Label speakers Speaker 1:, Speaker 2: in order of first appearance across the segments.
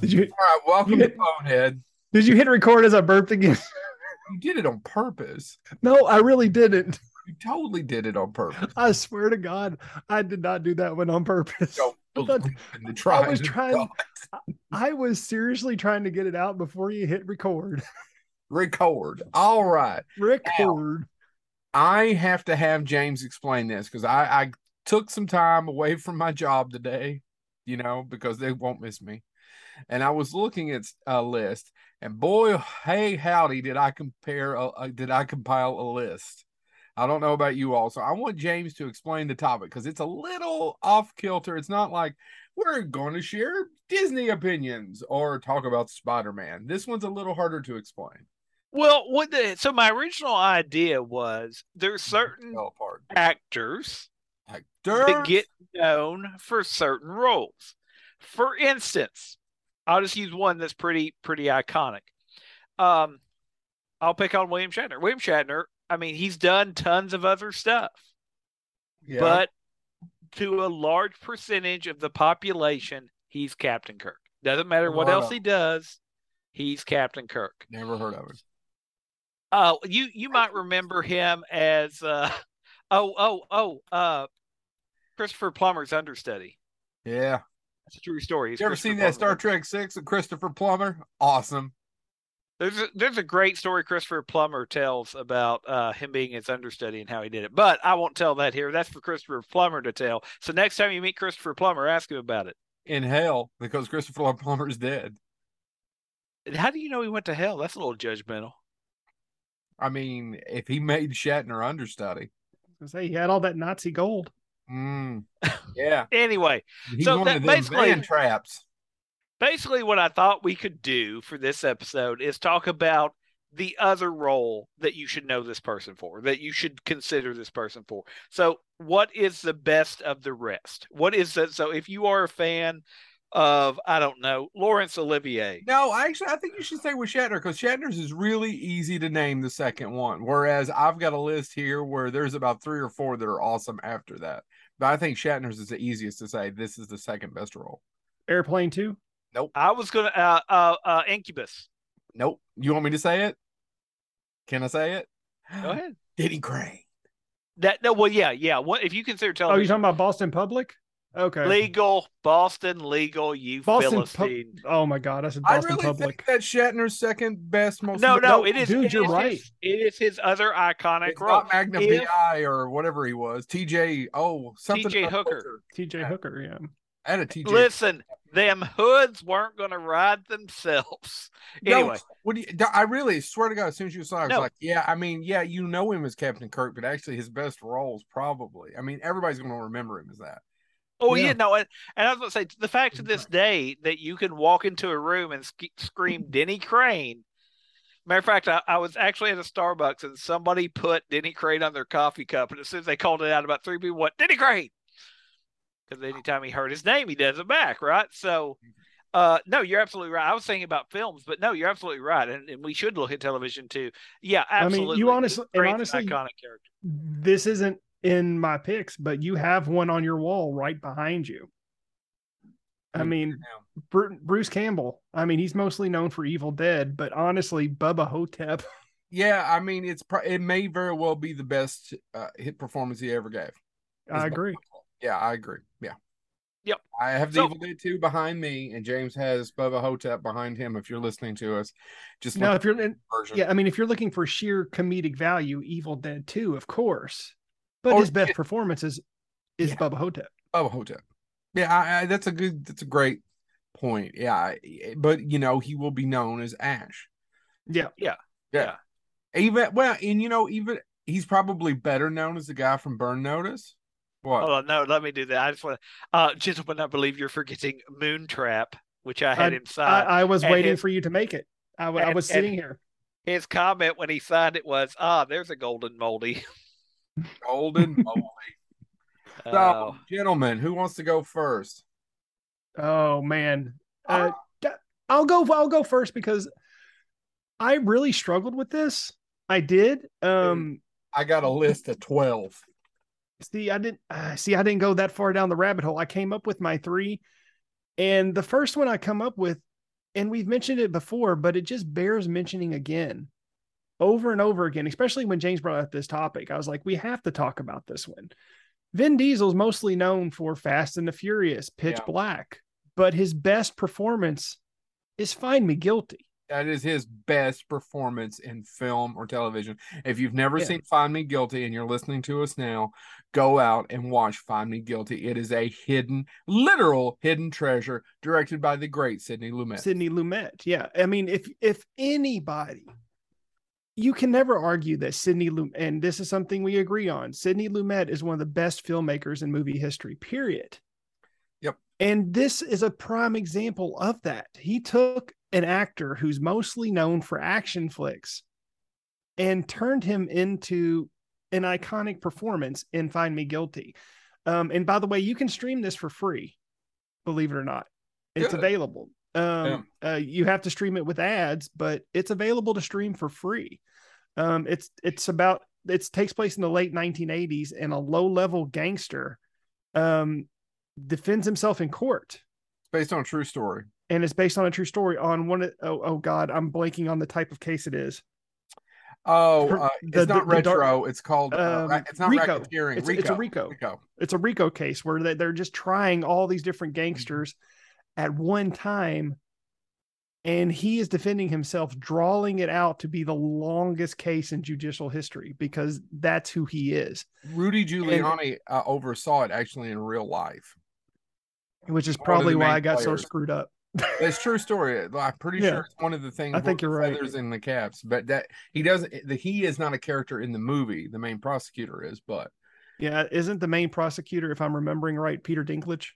Speaker 1: Did you
Speaker 2: All right, welcome
Speaker 1: You
Speaker 2: to
Speaker 1: hit-
Speaker 2: Bonehead.
Speaker 1: did you hit record as I burped again?
Speaker 2: You did it on purpose.
Speaker 1: no, I really didn't.
Speaker 2: You totally did it on purpose.
Speaker 1: I swear to God, I did not do that one on purpose.
Speaker 2: Don't
Speaker 1: I
Speaker 2: believe in the trying.
Speaker 1: was trying- I was seriously trying to get it out before you hit record.
Speaker 2: Record. All right.
Speaker 1: Record.
Speaker 2: I have to have James explain this because I, I took some time away from my job today, you know, because they won't miss me. And I was looking at a list, and boy, hey, howdy, did I compare? A, did I compile a list? I don't know about you all, so I want James to explain the topic because it's a little off kilter. It's not like we're going to share Disney opinions or talk about Spider Man. This one's a little harder to explain.
Speaker 3: Well, what the so my original idea was there's certain
Speaker 2: apart.
Speaker 3: actors that get known for certain roles. For instance, I'll just use one that's pretty pretty iconic. Um, I'll pick on William Shatner. William Shatner. I mean, he's done tons of other stuff,
Speaker 2: Yeah.
Speaker 3: but to a large percentage of the population, he's Captain Kirk. Doesn't matter what else he does, he's Captain Kirk.
Speaker 2: never heard of him.
Speaker 3: Oh, you you might remember him as uh oh oh oh uh Christopher Plummer's understudy.
Speaker 2: Yeah.
Speaker 3: That's a true story. He's
Speaker 2: You ever
Speaker 3: Christopher
Speaker 2: seen that Star Trek Six with Christopher Plummer? Awesome.
Speaker 3: There's a there's a great story Christopher Plummer tells about uh him being his understudy and how he did it. But I won't tell that here. That's for Christopher Plummer to tell. So next time you meet Christopher Plummer, ask him about it.
Speaker 2: In hell, because Christopher Plummer is dead.
Speaker 3: How do you know he went to hell? That's a little judgmental.
Speaker 2: I mean, if he made Shatner understudy,
Speaker 1: I say he had all that Nazi gold.
Speaker 2: Mm, yeah,
Speaker 3: Anyway,
Speaker 2: he's
Speaker 3: So that basically-
Speaker 2: traps.
Speaker 3: basically what I thought we could do for this episode is talk about the other role that you should know this person for, that you should consider this person for. So, what is the best of the rest? What is that? So, if you are a fan of, I don't know, Laurence Olivier,
Speaker 2: No, actually, I think you should stay with Shatner because Shatner's is really easy to name the second one. Whereas I've got a list here where there's about three or four that are awesome after that. But I think Shatner's is the easiest to say. This is the second best role.
Speaker 1: Airplane two. Nope.
Speaker 3: I was gonna, uh, uh, uh, Incubus.
Speaker 2: Nope. You want me to say it? Can I say it?
Speaker 3: Go ahead.
Speaker 2: Denny Crane.
Speaker 3: That no, well, yeah, yeah. What if you consider
Speaker 1: Oh, you're talking about Boston Public? Okay.
Speaker 3: legal, Boston legal, you
Speaker 1: Boston Pub-
Speaker 3: Philistine.
Speaker 1: Oh my God, I said
Speaker 2: I really
Speaker 1: Public.
Speaker 2: think that's Shatner's second best, most
Speaker 3: No, no,
Speaker 1: No,
Speaker 3: it is.
Speaker 1: dude,
Speaker 3: it
Speaker 1: you're
Speaker 3: is
Speaker 1: right.
Speaker 3: His, it is his other iconic
Speaker 2: It's
Speaker 3: role.
Speaker 2: not Magna
Speaker 3: If-
Speaker 2: BI or whatever he was. TJ. Oh, something.
Speaker 3: TJ
Speaker 2: about
Speaker 3: Hooker.
Speaker 1: TJ Hooker, yeah.
Speaker 2: I had a TJ.
Speaker 3: Listen, them hoods weren't going to ride themselves.
Speaker 2: No,
Speaker 3: Anyway,
Speaker 2: what do you, I really swear to God, as soon as you saw it, I was
Speaker 3: No.
Speaker 2: like, yeah, I mean, yeah, you know him as Captain Kirk, but actually his best roles probably. I mean, everybody's going to remember him as that.
Speaker 3: Oh
Speaker 1: Yeah.
Speaker 3: yeah, no, and, and I was going to say the fact to this day that you can walk into a room and sk- scream Denny Crane. Matter of fact, I, I was actually at a Starbucks and somebody put Denny Crane on their coffee cup, and as soon as they called it out, about three people went Denny Crane because anytime he heard his name, he does it back, right? So. Uh no, you're absolutely right. I was thinking about films, but no, you're absolutely right, and, and we should look at television too. Yeah,
Speaker 1: I mean,
Speaker 3: absolutely.
Speaker 1: you honestly- honestly-
Speaker 3: iconic character.
Speaker 1: This isn't in my picks, but you have one on your wall right behind you. I mean, Bruce Campbell. I mean, he's mostly known for Evil Dead, but honestly, Bubba Ho-Tep.
Speaker 2: Yeah, I mean, it's pro- it may very well be the best uh, hit performance he ever gave.
Speaker 1: I agree.
Speaker 2: Yeah, I agree. Yeah.
Speaker 3: Yep.
Speaker 2: I have the
Speaker 3: So-
Speaker 2: Evil Dead 2 behind me, and James has Bubba Ho-Tep behind him. If you're listening to us, just
Speaker 1: Now, if you're in,
Speaker 2: version.
Speaker 1: yeah, I mean, if you're looking for sheer comedic value, Evil Dead 2, of course. But
Speaker 2: Or-
Speaker 1: his best performance is is
Speaker 2: Yeah.
Speaker 1: Bubba Ho-Tep.
Speaker 2: Bubba Ho-Tep. Yeah, I, I, that's a good. That's a great point. Yeah, but you know, he will be known as Ash.
Speaker 1: Yeah.
Speaker 3: Yeah. Yeah.
Speaker 2: Even well, and you know, even he's probably better known as the guy from Burn Notice. What?
Speaker 3: Hold on, no, let me do that. I just want to, uh, gentlemen, I believe you're forgetting Moontrap, which I had
Speaker 1: I-
Speaker 3: him sign.
Speaker 1: I, I was
Speaker 3: and
Speaker 1: waiting
Speaker 3: his-
Speaker 1: for you to make it. I,
Speaker 3: and-
Speaker 1: was sitting here.
Speaker 3: His comment when he signed it was, "Ah, there's a golden moldy."
Speaker 2: Golden moly. So,
Speaker 3: Oh.
Speaker 2: gentlemen, who wants to go first?
Speaker 1: Oh man. Uh, d- I'll go I'll go first because I really struggled with this. I did. Um
Speaker 2: I got a list of twelve.
Speaker 1: see I didn't uh, see I didn't go that far down the rabbit hole. I came up with my 3 and the first one I come up with and we've mentioned it before, but it just bears mentioning again, over and over again, especially when James brought up this topic. I was like, we have to talk about this one. Vin Diesel's mostly known for Fast and the Furious, Pitch yeah. Black, but his best performance is Find Me Guilty.
Speaker 2: That is his best performance in film or television. If you've never yeah. seen Find Me Guilty and you're listening to us now, go out and watch Find Me Guilty. It is a hidden, literal hidden treasure directed by the great Sidney Lumet.
Speaker 1: Sidney Lumet. Yeah. I mean, if if anybody you can never argue that Sidney Lumet, and this is something we agree on. Sidney Lumet is one of the best filmmakers in movie history, period.
Speaker 2: Yep.
Speaker 1: And this is a prime example of that. He took an actor who's mostly known for action flicks and turned him into an iconic performance in Find Me Guilty. Um, and by the way, you can stream this for free, believe it or not. It's Good. available. Um, yeah. uh, you have to stream it with ads, but it's available to stream for free. Um, it's it's about it takes place in the late 1980s, and a low level gangster um, defends himself in court.
Speaker 2: It's based on a true story
Speaker 1: and it's based on a true story on one of, oh, oh god i'm blanking on the type of case it is
Speaker 2: oh uh, the, it's not the, retro the dark, it's called uh, um, it's not RICO. racketeering
Speaker 1: it's, RICO. it's a RICO. RICO it's a RICO case where they, they're just trying all these different gangsters at one time and he is defending himself drawing it out to be the longest case in judicial history because that's who he is
Speaker 2: rudy giuliani and, uh, oversaw it actually in real life
Speaker 1: which is probably why i got players. so screwed up
Speaker 2: it's true story. I'm pretty yeah. sure it's one of the things.
Speaker 1: I think you're right.
Speaker 2: Feathers in the caps, but that he doesn't. The he is not a character in the movie. The main prosecutor is, but
Speaker 1: yeah, isn't the main prosecutor, if I'm remembering right, Peter Dinklage?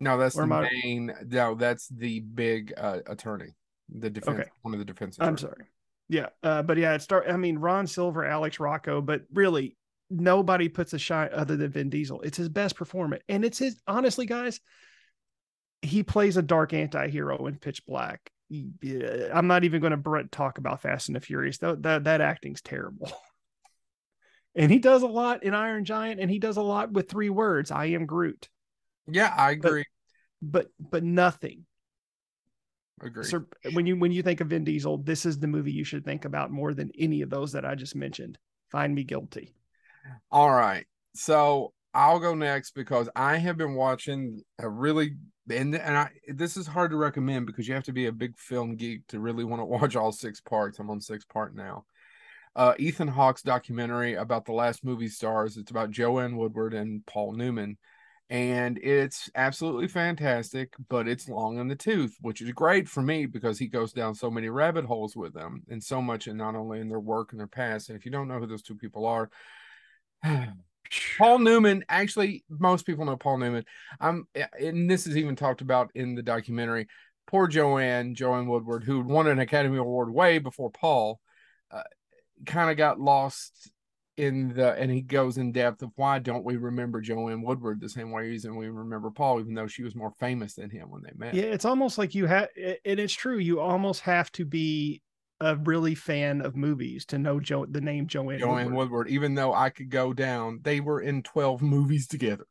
Speaker 2: No, that's or the I... main. No, that's the big uh, attorney, the defense, okay. one of the defense.
Speaker 1: Attorneys. I'm sorry. Yeah, uh, but yeah, it start. I mean, Ron Silver, Alex Rocco, but really nobody puts a shot other than Vin Diesel. It's his best performance, and it's his. Honestly, guys, he plays a dark anti-hero in pitch black i'm not even going to talk about fast and the furious that, that, that acting's terrible and he does a lot in iron giant and he does a lot with three words i am groot
Speaker 2: yeah i agree.
Speaker 1: but but, but nothing.
Speaker 2: Agree.
Speaker 1: So when you when you think of vin diesel this is the movie you should think about more than any of those that i just mentioned. Find me guilty.
Speaker 2: All right. So I'll go next because I have been watching a really and and I this is hard to recommend because you have to be a big film geek to really want to watch all six parts. I'm on six part now. Uh, Ethan Hawke's documentary about the last movie stars. It's about Joanne Woodward and Paul Newman, and it's absolutely fantastic. But it's long in the tooth, which is great for me because he goes down so many rabbit holes with them and so much, and not only in their work and their past. And if you don't know who those two people are. Paul Newman, actually, most people know Paul Newman. Um, and this is even talked about in the documentary. Poor Joanne, Joanne Woodward, who won an Academy Award way before Paul, uh, kind of got lost in the, and he goes in depth of why don't we remember Joanne Woodward the same way reason we remember Paul, even though she was more famous than him when they met.
Speaker 1: Yeah, it's almost like you have, and it's true. You almost have to be a really fan of movies to know Joe the name Joanne
Speaker 2: Joanne Woodward. Woodward. Even though I could go down, they were in twelve movies together.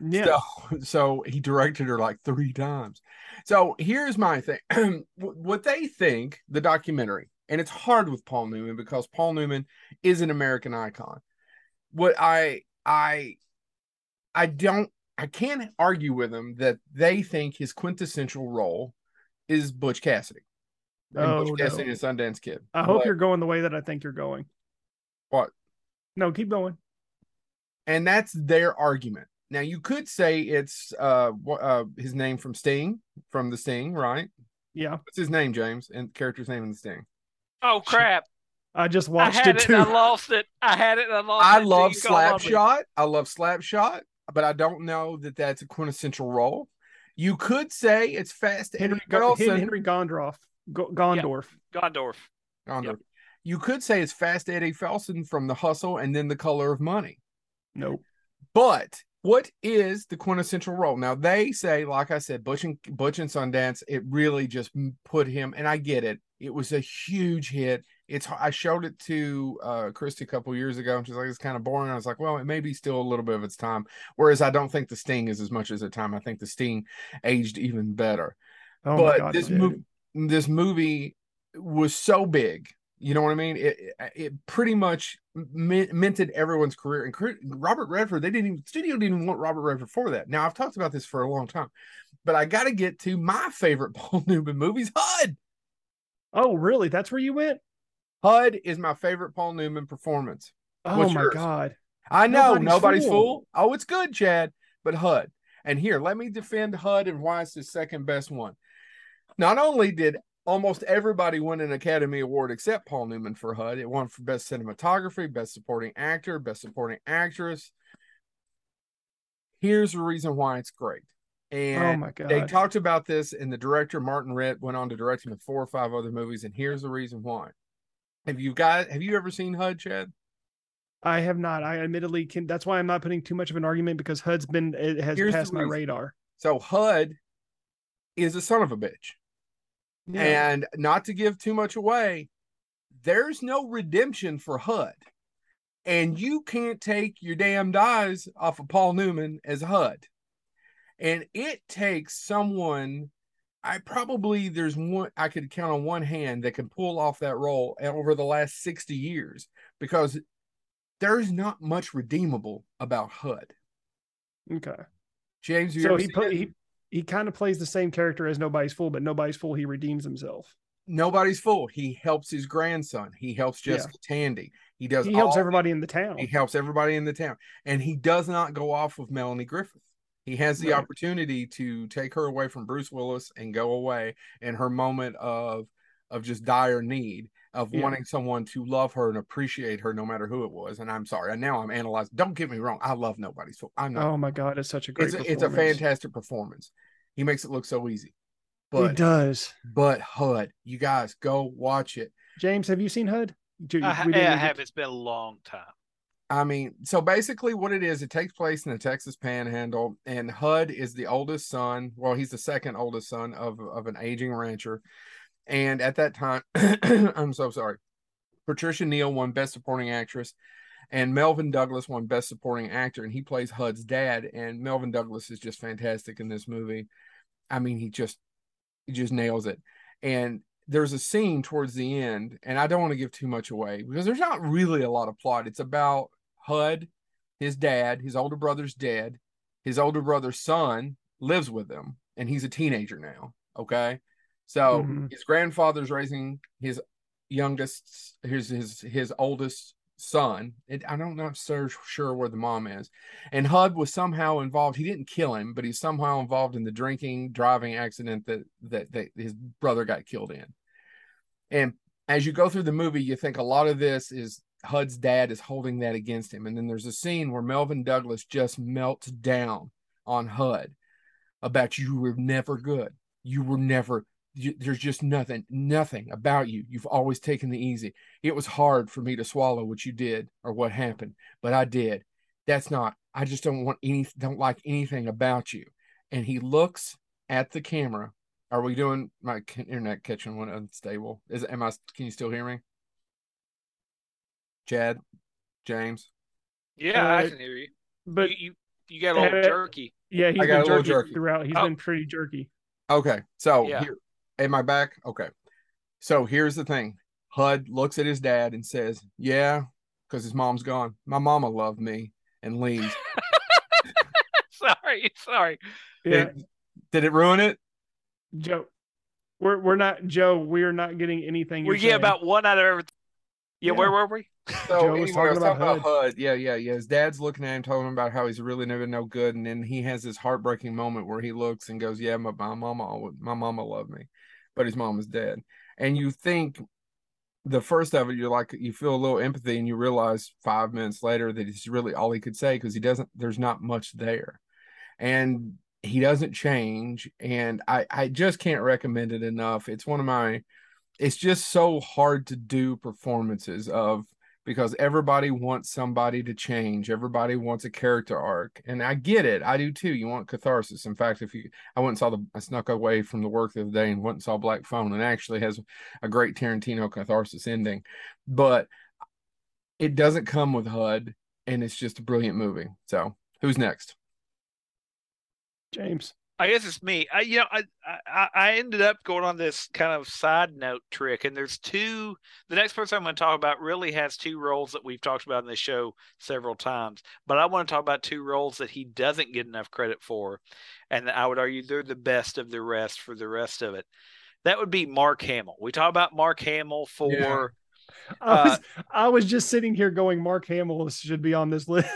Speaker 1: Yeah.
Speaker 2: So, so he directed her like three times. So here's my thing: what they think the documentary, and it's hard with Paul Newman because Paul Newman is an American icon. What I I I don't I can't argue with them that they think his quintessential role is Butch Cassidy.
Speaker 1: Oh, no.
Speaker 2: Cassidy and Sundance Kid.
Speaker 1: I hope you're going the way that I think you're going.
Speaker 2: What?
Speaker 1: No, keep going.
Speaker 2: And that's their argument. Now you could say it's uh, uh his name from Sting, from the Sting, right?
Speaker 1: Yeah.
Speaker 2: What's his name, James? And character's name in the Sting.
Speaker 3: Oh crap.
Speaker 1: I just watched
Speaker 3: I had
Speaker 1: it,
Speaker 3: it too. I lost it. I had it. I lost it.
Speaker 2: I
Speaker 3: it.
Speaker 2: love Slapshot. I love Slapshot, but I don't know that that's a quintessential role. You could say it's Fast
Speaker 1: Henry Henry, Henry Gondorff. Gondorf. Gondorff.
Speaker 3: Yeah. Gondorff.
Speaker 2: Gondorff. Yep. You could say it's Fast Eddie Felson from The Hustle and then The Color of Money.
Speaker 1: Nope.
Speaker 2: But what is the quintessential role? Now they say, like I said, Butch and Butch and Sundance. It really just put him, and I get it. It was a huge hit. It's I showed it to uh, Christy a couple years ago, and she's like, "It's kind of boring." I was like, "Well, it may be still a little bit of its time." Whereas I don't think the Sting is as much as the time. I think the Sting aged even better. Oh but God, this movie, this movie was so big. You know what I mean? It it pretty much minted everyone's career. And Robert Redford, they didn't even studio didn't even want Robert Redford for that. Now I've talked about this for a long time, but I got to get to my favorite Paul Newman movies, HUD.
Speaker 1: Oh, really? That's where you went?
Speaker 2: HUD is my favorite Paul Newman performance.
Speaker 1: Oh What's my yours? god!
Speaker 2: I know nobody's, nobody's fool. fool. Oh, it's good, Chad. But HUD, and here let me defend HUD and why it's the second best one. Not only did almost everybody won an Academy Award except Paul Newman for HUD. It won for Best Cinematography, Best Supporting Actor, Best Supporting Actress. Here's the reason why it's great. Oh and oh my God. they talked about this, and the director Martin Ritt went on to direct him in four or five other movies. And here's the reason why. Have you got? Have you ever seen HUD, Chad?
Speaker 1: I have not. I admittedly can. That's why I'm not putting too much of an argument because HUD's been it has here's passed my radar.
Speaker 2: So HUD is a son of a bitch. Yeah. And not to give too much away, there's no redemption for HUD. And you can't take your damn eyes off of Paul Newman as HUD. And it takes someone, I probably, there's one, I could count on one hand that can pull off that role over the last 60 years because there's not much redeemable about HUD.
Speaker 1: Okay.
Speaker 2: James,
Speaker 1: so he, put, he he kind of plays the same character as Nobody's Fool, but Nobody's Fool he redeems himself.
Speaker 2: Nobody's Fool. He helps his grandson. He helps Jessica yeah. Tandy. He does.
Speaker 1: He helps everybody in the town.
Speaker 2: He helps everybody in the town, and he does not go off with Melanie Griffith. He has the right. opportunity to take her away from Bruce Willis and go away in her moment of of just dire need of yeah. wanting someone to love her and appreciate her no matter who it was. And I'm sorry, and now I'm analyzing. Don't get me wrong, I love Nobody's Fool. I'm not.
Speaker 1: Oh my god, it's such a great.
Speaker 2: It's, it's a fantastic performance. He makes it look so easy.
Speaker 1: But he does.
Speaker 2: But HUD, you guys go watch it.
Speaker 1: James, have you seen HUD?
Speaker 3: I, I have. It's been a long time.
Speaker 2: I mean, so basically, what it is, it takes place in the Texas Panhandle, and HUD is the oldest son. Well, he's the second oldest son of of an aging rancher, and at that time, I'm so sorry. Patricia Neal won Best Supporting Actress, and Melvyn Douglas won Best Supporting Actor, and he plays HUD's dad. And Melvyn Douglas is just fantastic in this movie. I mean, he just he just nails it. And there's a scene towards the end, and I don't want to give too much away because there's not really a lot of plot. It's about HUD, his dad, his older brother's dead, his older brother's son lives with him, and he's a teenager now. Okay. So mm-hmm. his grandfather's raising his youngest, his his his oldest son. It, I don't know so sure where the mom is. And HUD was somehow involved. He didn't kill him, but he's somehow involved in the drinking driving accident that that, that his brother got killed in. And as you go through the movie, you think a lot of this is HUD's dad is holding that against him. And then there's a scene where Melvyn Douglas just melts down on HUD about you were never good. You were never you, there's just nothing, nothing about you. You've always taken the easy. It was hard for me to swallow what you did or what happened, but I did. That's not. I just don't want any, don't like anything about you. And he looks at the camera. Are we doing my internet catching one unstable? Is am I? Can you still hear me? Chad, James.
Speaker 3: Yeah, uh, I can hear you. But you, you, you got a little uh, jerky.
Speaker 1: Yeah, he's been jerky, jerky, throughout. He's oh. been pretty jerky.
Speaker 2: Okay, so yeah. here, Am I back? Okay. So here's the thing. HUD looks at his dad and says, Yeah, because his mom's gone. My mama loved me and leaves.
Speaker 3: sorry, sorry.
Speaker 2: Yeah. Did, did, it ruin it?
Speaker 1: Joe. We're we're not Joe, we're not getting anything.
Speaker 3: We get about one out of every yeah, yeah, where were we?
Speaker 2: So Joe was talking, about, talking HUD. about HUD. Yeah, yeah, yeah. His dad's looking at him, telling him about how he's really never no good, and then he has this heartbreaking moment where he looks and goes, "Yeah, my, my mama, my mama loved me." But his mom is dead. And you think the first of it, you're like, you feel a little empathy, and you realize five minutes later that it's really all he could say because he doesn't, there's not much there. And he doesn't change. And I, I just can't recommend it enough. It's one of my, it's just so hard to do performances of because everybody wants somebody to change. Everybody wants a character arc. And I get it. I do too. You want catharsis. In fact, if you I went and saw the I snuck away from the work the other day and went and saw Black Phone and actually has a great Tarantino catharsis ending. But it doesn't come with HUD and it's just a brilliant movie. So who's next?
Speaker 1: James.
Speaker 3: I guess it's me. I, you know, I, I, I ended up going on this kind of side note trick, and there's two. The next person I'm going to talk about really has two roles that we've talked about in this show several times, but I want to talk about two roles that he doesn't get enough credit for, and I would argue they're the best of the rest for the rest of it. That would be Mark Hamill. We talk about Mark Hamill for. Yeah.
Speaker 1: I was uh, I was just sitting here going, Mark Hamill should be on this list.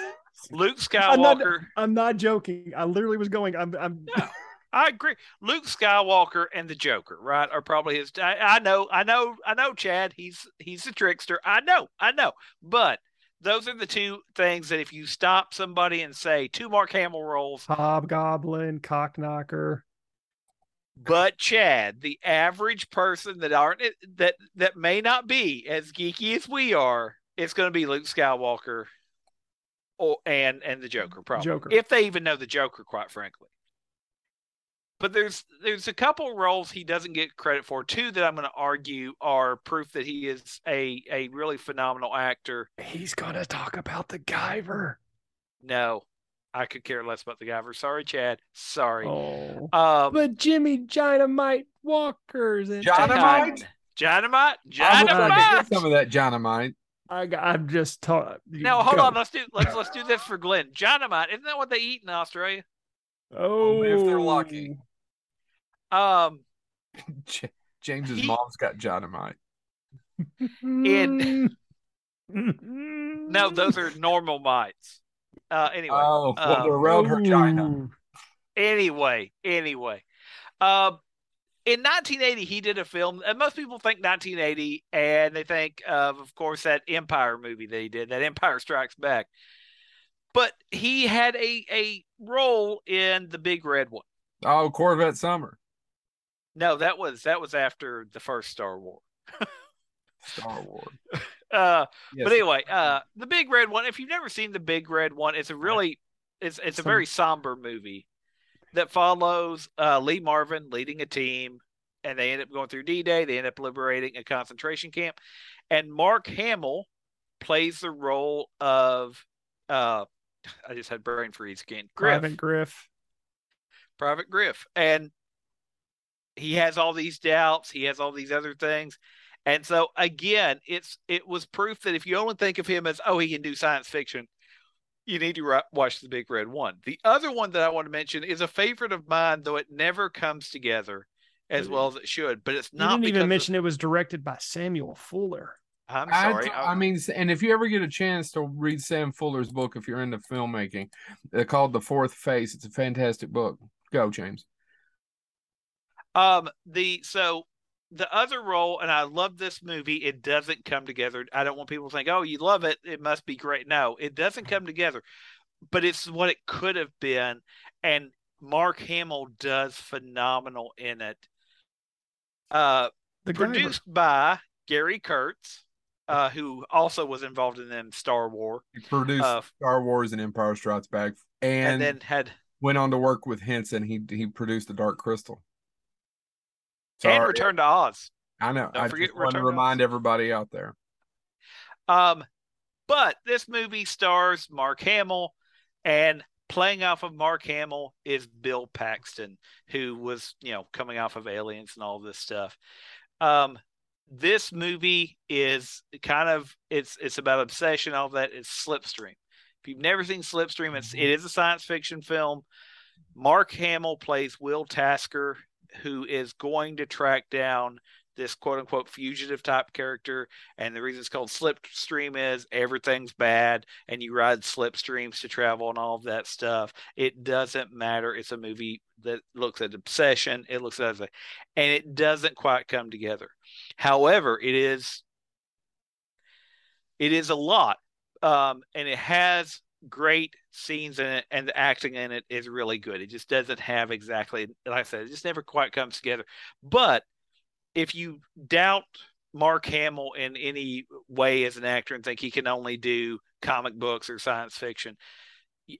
Speaker 3: Luke Skywalker.
Speaker 1: I'm not, I'm not, joking. I literally was going. I'm. I'm
Speaker 3: no, I agree. Luke Skywalker and the Joker, right, are probably his. I, I, know. I know. I know. Chad. He's he's a trickster. I know. I know. But those are the two things that if you stop somebody and say two Mark Hamill roles,
Speaker 1: Hobgoblin, Cocknocker.
Speaker 3: But Chad, the average person that aren't that that may not be as geeky as we are, it's going to be Luke Skywalker or and and the Joker probably. Joker. If they even know the Joker, quite frankly. But there's there's a couple roles he doesn't get credit for. Two that I'm going to argue are proof that he is a a really phenomenal actor.
Speaker 1: He's going to talk about the Guyver.
Speaker 3: No, I could care less about the Guyver. Sorry, Chad. Sorry.
Speaker 1: Oh, um, but Jimmy Dynamite Walkers and
Speaker 2: Dynamite,
Speaker 3: Dynamite, Dynamite.
Speaker 2: Some of that Dynamite.
Speaker 1: I, I'm just taught.
Speaker 3: No, hold go. on. Let's do let's let's do this for Glenn. Dynamite, isn't that what they eat in Australia?
Speaker 1: Oh,
Speaker 2: if they're lucky.
Speaker 3: Um,
Speaker 2: James's he, mom's got dynamite.
Speaker 3: In no, those are normal mites. Uh, anyway,
Speaker 2: oh, well, they're around her China.
Speaker 3: Anyway, anyway, um, in 1980, he did a film, and most people think 1980, and they think of, of course, that Empire movie that he did, that Empire Strikes Back. But he had a a role in the Big Red One.
Speaker 2: Oh, Corvette Summer.
Speaker 3: No, that was that was after the first Star Wars.
Speaker 2: Star Wars.
Speaker 3: Uh, yes. but anyway, uh, the Big Red One. If you've never seen the Big Red One, it's a really it's it's a very somber movie that follows uh, Lee Marvin leading a team, and they end up going through D Day. They end up liberating a concentration camp, and Mark Hamill plays the role of uh, I just had brain freeze again.
Speaker 1: Griff. Private Griff.
Speaker 3: Private Griff, and he has all these doubts. He has all these other things. And so again, it's it was proof that if you only think of him as oh he can do science fiction, you need to watch the Big Red One. The other one that I want to mention is a favorite of mine, though it never comes together as well as it should. But it's not.
Speaker 1: You didn't even mention of... it was directed by Samuel Fuller.
Speaker 3: I'm sorry.
Speaker 2: I, I, mean, and if you ever get a chance to read Sam Fuller's book, if you're into filmmaking, they're called The Fourth Face. It's a fantastic book. Go, James.
Speaker 3: Um, the so the other role, and I love this movie. It doesn't come together. I don't want people to think, "Oh, you love it. It must be great." No, it doesn't come together, but it's what it could have been. And Mark Hamill does phenomenal in it. Uh, the produced by Gary Kurtz, uh, who also was involved in them Star Wars.
Speaker 2: He produced uh, Star Wars and Empire Strikes Back, and,
Speaker 3: and then had
Speaker 2: went on to work with Henson. He he produced the Dark Crystal.
Speaker 3: Sorry. And Return to Oz.
Speaker 2: I know. Don't I forget just want to remind everybody out there.
Speaker 3: Um, but this movie stars Mark Hamill, and playing off of Mark Hamill is Bill Paxton, who was you know coming off of Aliens and all this stuff. Um, this movie is kind of it's it's about obsession, all that. It's Slipstream. If you've never seen Slipstream, it's it is a science fiction film. Mark Hamill plays Will Tasker who is going to track down this quote unquote fugitive type character. And the reason it's called slipstream is everything's bad and you ride slipstreams to travel and all of that stuff. It doesn't matter. It's a movie that looks at obsession. It looks at it, and it doesn't quite come together. However, it is it is a lot. Um, and it has great scenes in it and the acting in it is really good. It just doesn't have exactly like I said, it just never quite comes together. But if you doubt Mark Hamill in any way as an actor and think he can only do comic books or science fiction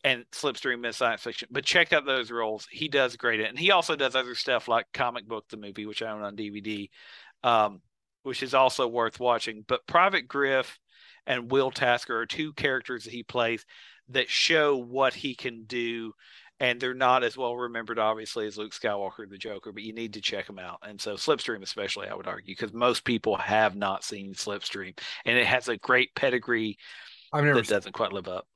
Speaker 3: and Slipstream is science fiction, but check out those roles. He does great at, and he also does other stuff like Comic Book the movie, which I own on DVD, um, which is also worth watching. But Private Griff and Will Tasker are two characters that he plays that show what he can do and they're not as well remembered, obviously, as Luke Skywalker, the Joker. But you need to check them out, and so Slipstream, especially, I would argue, because most people have not seen Slipstream, and it has a great pedigree
Speaker 2: I've never
Speaker 3: that doesn't quite live up.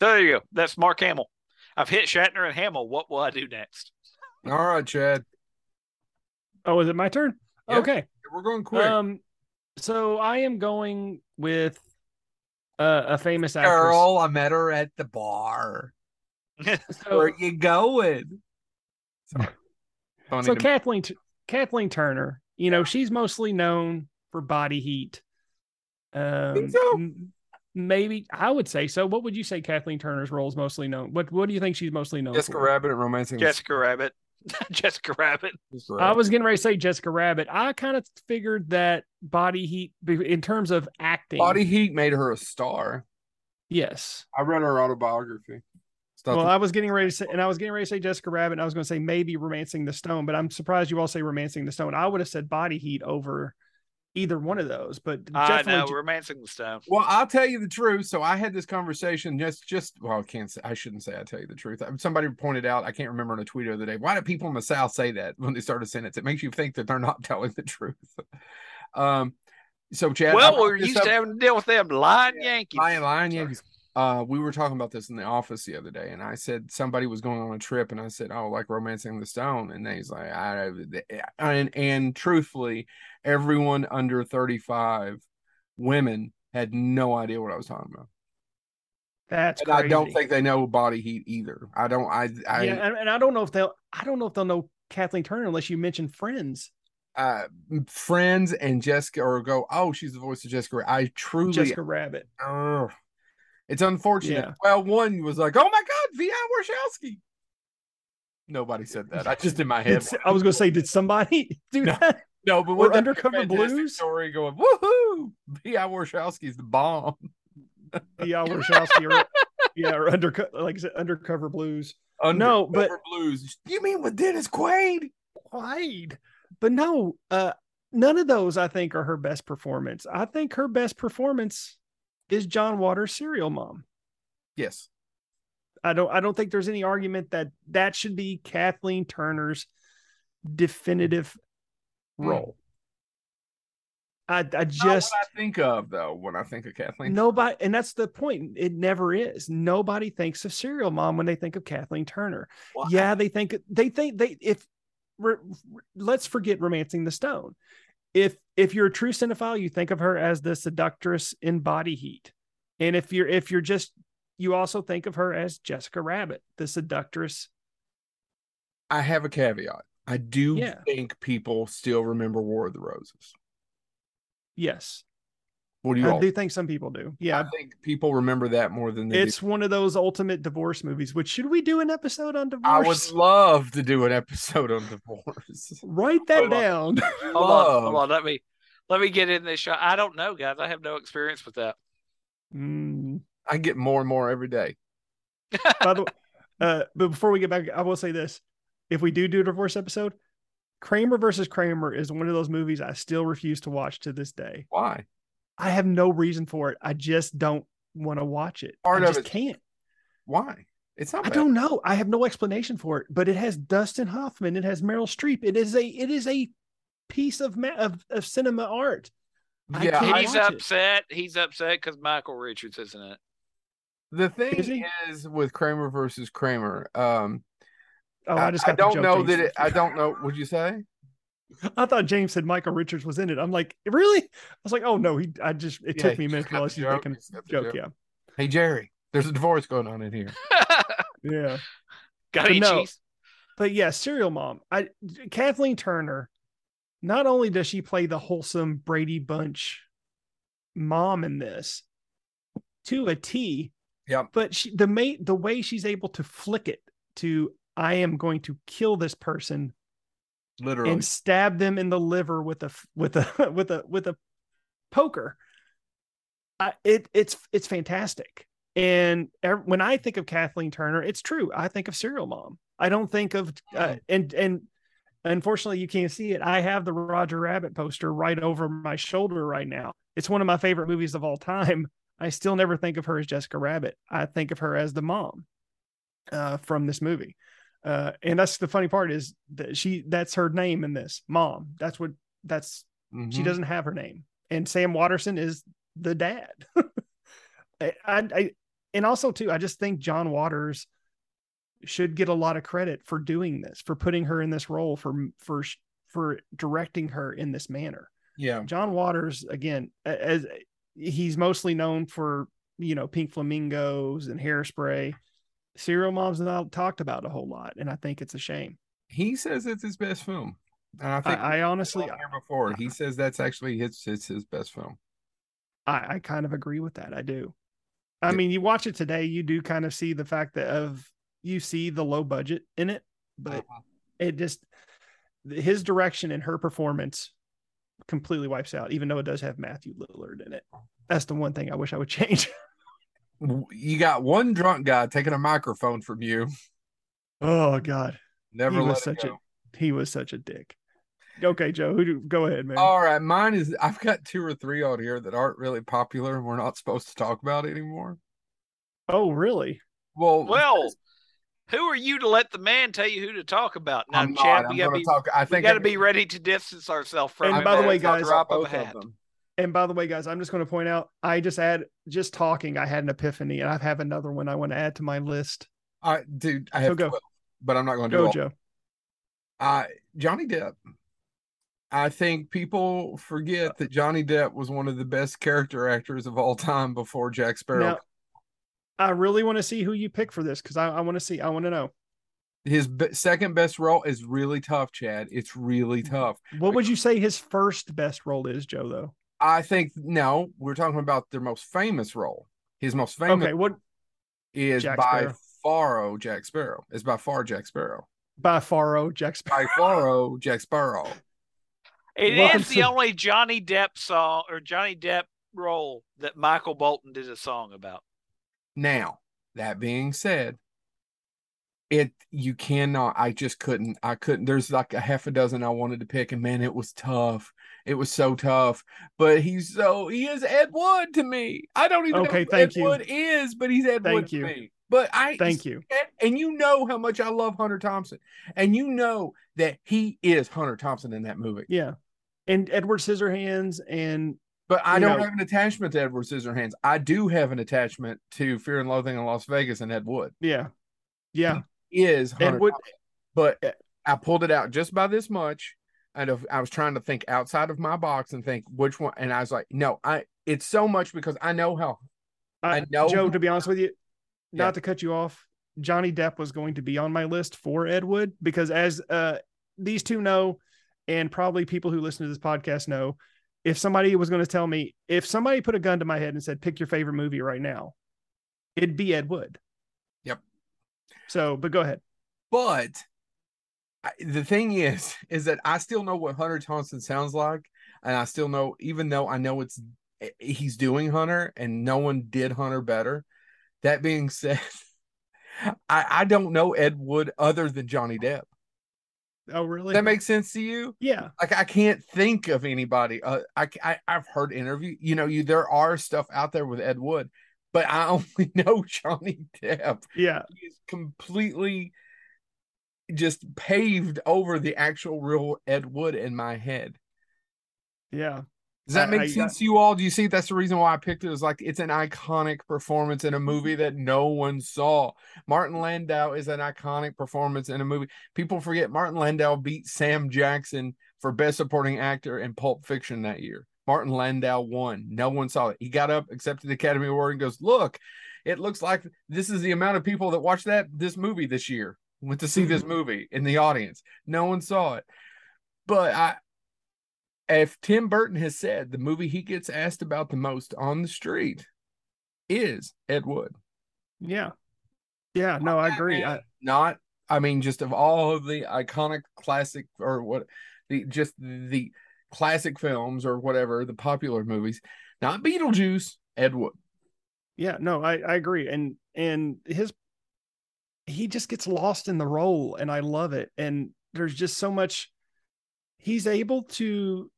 Speaker 3: So there you go. That's Mark Hamill. I've hit Shatner and Hamill. What will I do next?
Speaker 2: All right, Chad.
Speaker 1: Oh, is it my turn?
Speaker 2: Yeah.
Speaker 1: Okay.
Speaker 2: We're going quick.
Speaker 1: Um, so I am going with uh, a famous actress.
Speaker 2: Girl, I met her at the bar.
Speaker 1: So,
Speaker 2: Where you going? Sorry.
Speaker 1: So
Speaker 2: to me.
Speaker 1: Kathleen Kathleen Turner, you know, she's mostly known for body heat. Um,
Speaker 2: so?
Speaker 1: m- maybe I would say so. What would you say Kathleen Turner's role is mostly known? What What do you think she's mostly known
Speaker 2: Jessica
Speaker 1: for?
Speaker 2: Rabbit and romancing.
Speaker 3: Jessica Rabbit. Jessica Rabbit.
Speaker 1: I was getting ready to say Jessica Rabbit. I kind of figured that body heat, in terms of acting,
Speaker 2: Body Heat made her a star.
Speaker 1: Yes.
Speaker 2: I read her autobiography. Stuff
Speaker 1: Well, I was getting ready to say, and I was getting ready to say Jessica Rabbit, and I was going to say maybe Romancing the Stone, but I'm surprised you all say Romancing the Stone. I would have said Body Heat over either one of those, but
Speaker 3: I
Speaker 1: definitely
Speaker 3: know, romancing the stone.
Speaker 2: Well, I'll tell you the truth. So I had this conversation just, just well, I can't say, I shouldn't say I tell you the truth. Somebody pointed out, I can't remember on a tweet the other day. Why do people in the South say that when they start a sentence? It makes you think that they're not telling the truth. Um, so Chad, I
Speaker 3: well,
Speaker 2: brought
Speaker 3: we're used
Speaker 2: up-
Speaker 3: to having to deal with them lying Yankees.
Speaker 2: Lion, Lion
Speaker 3: Sorry.
Speaker 2: Yankees. Uh, we were talking about this in the office the other day, and I said somebody was going on a trip, and I said, "Oh, like romancing the stone," and he's like, "I," and and truthfully, everyone under thirty-five, women had no idea what I was talking about,
Speaker 1: that's
Speaker 2: and
Speaker 1: crazy.
Speaker 2: I don't think they know body heat either. I don't. I. I.
Speaker 1: yeah, and, and I don't know if they'll. I don't know if they'll know Kathleen Turner unless you mention Friends.
Speaker 2: Uh, friends and Jessica, or go, oh, she's the voice of Jessica. I truly,
Speaker 1: Jessica Rabbit.
Speaker 2: Ugh. it's unfortunate.
Speaker 1: Yeah.
Speaker 2: Well, one was like, oh my god, V.I. Warshawski. Nobody said that. I just in my head.
Speaker 1: I was going to say, did somebody do
Speaker 2: No.
Speaker 1: that?
Speaker 2: No, but that
Speaker 1: Undercover Blues?
Speaker 2: story going, woohoo! V.I. Warshawski's the bomb.
Speaker 1: Yeah, Warshawski or yeah, or undercover, like I said, Undercover Blues.
Speaker 2: Undercover
Speaker 1: No, but-
Speaker 2: blues. You mean with Dennis Quaid?
Speaker 1: Quaid. But no, uh, none of those I think are her best performance. I think her best performance is John Waters' Serial Mom.
Speaker 2: Yes.
Speaker 1: I don't. I don't think there's any argument that that should be Kathleen Turner's definitive. Role. I, I
Speaker 2: Not
Speaker 1: just
Speaker 2: what I think of though when I think of Kathleen.
Speaker 1: nobody, and that's the point. It never is. Nobody thinks of Serial Mom when they think of Kathleen Turner.
Speaker 2: Well,
Speaker 1: yeah, they think they think they if re, let's forget romancing the stone. If if you're a true cinephile, you think of her as the seductress in Body Heat, and if you're if you're just you also think of her as Jessica Rabbit, the seductress.
Speaker 2: I have a caveat. I do
Speaker 1: Yeah.
Speaker 2: think people still remember War of the Roses.
Speaker 1: Yes,
Speaker 2: What do you
Speaker 1: I
Speaker 2: all?
Speaker 1: do think some people do. Yeah,
Speaker 2: I think people remember that more than they
Speaker 1: it's one of those ultimate divorce movies. Which should we do an episode on
Speaker 2: divorce? I would love to do an episode on divorce.
Speaker 1: Write that
Speaker 3: Hold on.
Speaker 1: down.
Speaker 3: Hold on, hold on. Let me let me get in this shot. I don't know, guys. I have no experience with that.
Speaker 1: Mm.
Speaker 2: I get more and more every day.
Speaker 1: By the way, uh, but before we get back, I will say this: if we do do a divorce episode, Kramer versus Kramer is one of those movies I still refuse to watch to this day.
Speaker 2: Why?
Speaker 1: I have no reason for it. I just don't want to watch it.
Speaker 2: Part
Speaker 1: I
Speaker 2: of
Speaker 1: just
Speaker 2: it-
Speaker 1: can't.
Speaker 2: Why? It's not
Speaker 1: I
Speaker 2: bad.
Speaker 1: don't know. I have no explanation for it. But it has Dustin Hoffman. It has Meryl Streep. It is a. It is a piece of ma- of, of cinema art. I
Speaker 2: Yeah, I-
Speaker 3: He's
Speaker 1: watch it.
Speaker 3: upset. He's upset because Michael Richards isn't it.
Speaker 2: The thing
Speaker 1: Is
Speaker 2: is with Kramer versus Kramer. Um,
Speaker 1: Oh,
Speaker 2: I,
Speaker 1: I just
Speaker 2: I
Speaker 1: got the
Speaker 2: don't know
Speaker 1: James.
Speaker 2: that it, I don't know. Would you say?
Speaker 1: I thought James said Michael Richards was in it. I'm like, really? I was like, oh no, he. I just it
Speaker 2: Yeah,
Speaker 1: took me a
Speaker 2: he
Speaker 1: minute to realize he's making
Speaker 2: He's got the
Speaker 1: joke.
Speaker 2: joke.
Speaker 1: Yeah,
Speaker 2: Hey Jerry, there's a divorce going on in here.
Speaker 1: yeah.
Speaker 3: Got
Speaker 1: But
Speaker 3: any
Speaker 1: no.
Speaker 3: cheese?
Speaker 1: But yeah, serial mom. I Kathleen Turner. Not only does she play the wholesome Brady Bunch mom in this to a T,
Speaker 2: Yep.
Speaker 1: but she the mate the way she's able to flick it to I am going to kill this person
Speaker 2: Literally.
Speaker 1: and stab them in the liver with a with a with a with a poker. I, it it's it's fantastic. And when I think of Kathleen Turner, it's true. I think of Serial Mom. I don't think of uh, and and unfortunately you can't see it. I have the Roger Rabbit poster right over my shoulder right now. It's one of my favorite movies of all time. I still never think of her as Jessica Rabbit. I think of her as the mom. uh, from this movie. Uh, and that's the funny part is that she that's her name in this mom. That's what that's mm-hmm. she doesn't have her name. And Sam Waterston is the dad. I, I and also too, I just think John Waters should get a lot of credit for doing this, for putting her in this role, for for for directing her in this manner.
Speaker 2: Yeah,
Speaker 1: John Waters again, as he's mostly known for you know Pink Flamingos and Hairspray Serial Mom's not talked about a whole lot, and I think it's a shame.
Speaker 2: He says it's his best film. And I think
Speaker 1: I, I honestly
Speaker 2: here before he says that's actually his it's his best film.
Speaker 1: I, I kind of agree with that. I do. I yeah. mean, you watch it today, you do kind of see the fact that of you see the low budget in it, but uh-huh. it just his direction and her performance completely wipes out, even though it does have Matthew Lillard in it. That's the one thing I wish I would change
Speaker 2: you got one drunk guy taking a microphone from you.
Speaker 1: Oh God.
Speaker 2: Never
Speaker 1: he was such a he was such a dick. Okay, Joe, who do, go ahead, man.
Speaker 2: All right, mine is I've got two or three out here that aren't really popular and we're not supposed to talk about anymore.
Speaker 1: Oh, really?
Speaker 2: Well,
Speaker 3: well, who are you to let the man tell you who to talk about? Now, Chad, we gotta be, talk, I think we gotta be ready to distance ourselves from.
Speaker 1: And by the way, guys, drop of a hat. Of and by the way, guys, I'm just going to point out I just add just talking. I had an epiphany, and I have another one I want to add to my list.
Speaker 2: I dude, I have so go. 12, but I'm not going to
Speaker 1: go,
Speaker 2: do all.
Speaker 1: Joe.
Speaker 2: Uh Johnny Depp. I think people forget that Johnny Depp was one of the best character actors of all time before Jack Sparrow. Now,
Speaker 1: I really want to see who you pick for this because I, I want to see. I want to know.
Speaker 2: His be- second best role is really tough, Chad. It's really tough.
Speaker 1: What would you say his first best role is, Joe? Though
Speaker 2: I think no, we're talking about their most famous role. His most famous
Speaker 1: okay, what
Speaker 2: is Jack by Sparrow. far Jack Sparrow. Is by far Jack Sparrow.
Speaker 1: By far Jack Sparrow.
Speaker 2: By far Jack Sparrow.
Speaker 3: It Welcome is the to... only Johnny Depp song or Johnny Depp role that Michael Bolton did a song about.
Speaker 2: Now, that being said, it you cannot i just couldn't i couldn't there's like a half a dozen i wanted to pick and man it was tough it was so tough but he's so he is ed wood to me i don't even okay, know who ed you. wood is but he's ed thank wood you. to me but i
Speaker 1: thank you
Speaker 2: and you know how much i love hunter thompson and you know that he is hunter thompson in that movie
Speaker 1: yeah and edward scissorhands and
Speaker 2: but I don't know, have an attachment to Edward Scissorhands. I do have an attachment to Fear and Loathing in Las Vegas and Ed Wood.
Speaker 1: Yeah. Yeah
Speaker 2: is Hunter but eh. I pulled it out just by this much. And I was trying to think outside of my box and think which one. And I was like, no, I it's so much because I know how
Speaker 1: I, I know Joe. To be honest with you, not yeah. to cut you off, Johnny Depp was going to be on my list for Ed Wood because as uh, these two know, and probably people who listen to this podcast know, if somebody was going to tell me, if somebody put a gun to my head and said, pick your favorite movie right now, it'd be Ed Wood. Yep. So, but go ahead.
Speaker 2: But the thing is, is that I still know what Hunter Thompson sounds like, and I still know, even though I know it's eh, he's doing Hunter, and no one did Hunter better. That being said, I I don't know Ed Wood other than Johnny Depp.
Speaker 1: Oh, really?
Speaker 2: That makes sense to you?
Speaker 1: Yeah.
Speaker 2: Like I can't think of anybody. Uh, I, I I've heard interview. You know, you there are stuff out there with Ed Wood, but I only know Johnny Depp.
Speaker 1: Yeah.
Speaker 2: He's completely just paved over the actual real Ed Wood in my head.
Speaker 1: Yeah.
Speaker 2: Does that make I, sense I, to you all? Do you see that's the reason why I picked it. it? Is like it's an iconic performance in a movie that no one saw. Martin Landau is an iconic performance in a movie. People forget Martin Landau beat Sam Jackson for Best Supporting Actor in Pulp Fiction that year. Martin Landau won. No one saw it. He got up, accepted the Academy Award, and goes, "Look, it looks like this is the amount of people that watched that this movie this year went to see this mm-hmm. movie in the audience. No one saw it, but I." If Tim Burton has said the movie he gets asked about the most on the street is Ed Wood.
Speaker 1: Yeah. Yeah, no, I agree. I,
Speaker 2: not I mean just of all of the iconic classic or what the just the classic films or whatever, the popular movies, not Beetlejuice, Ed Wood.
Speaker 1: Yeah, no, I, I agree. And and his he just gets lost in the role and I love it. And there's just so much he's able to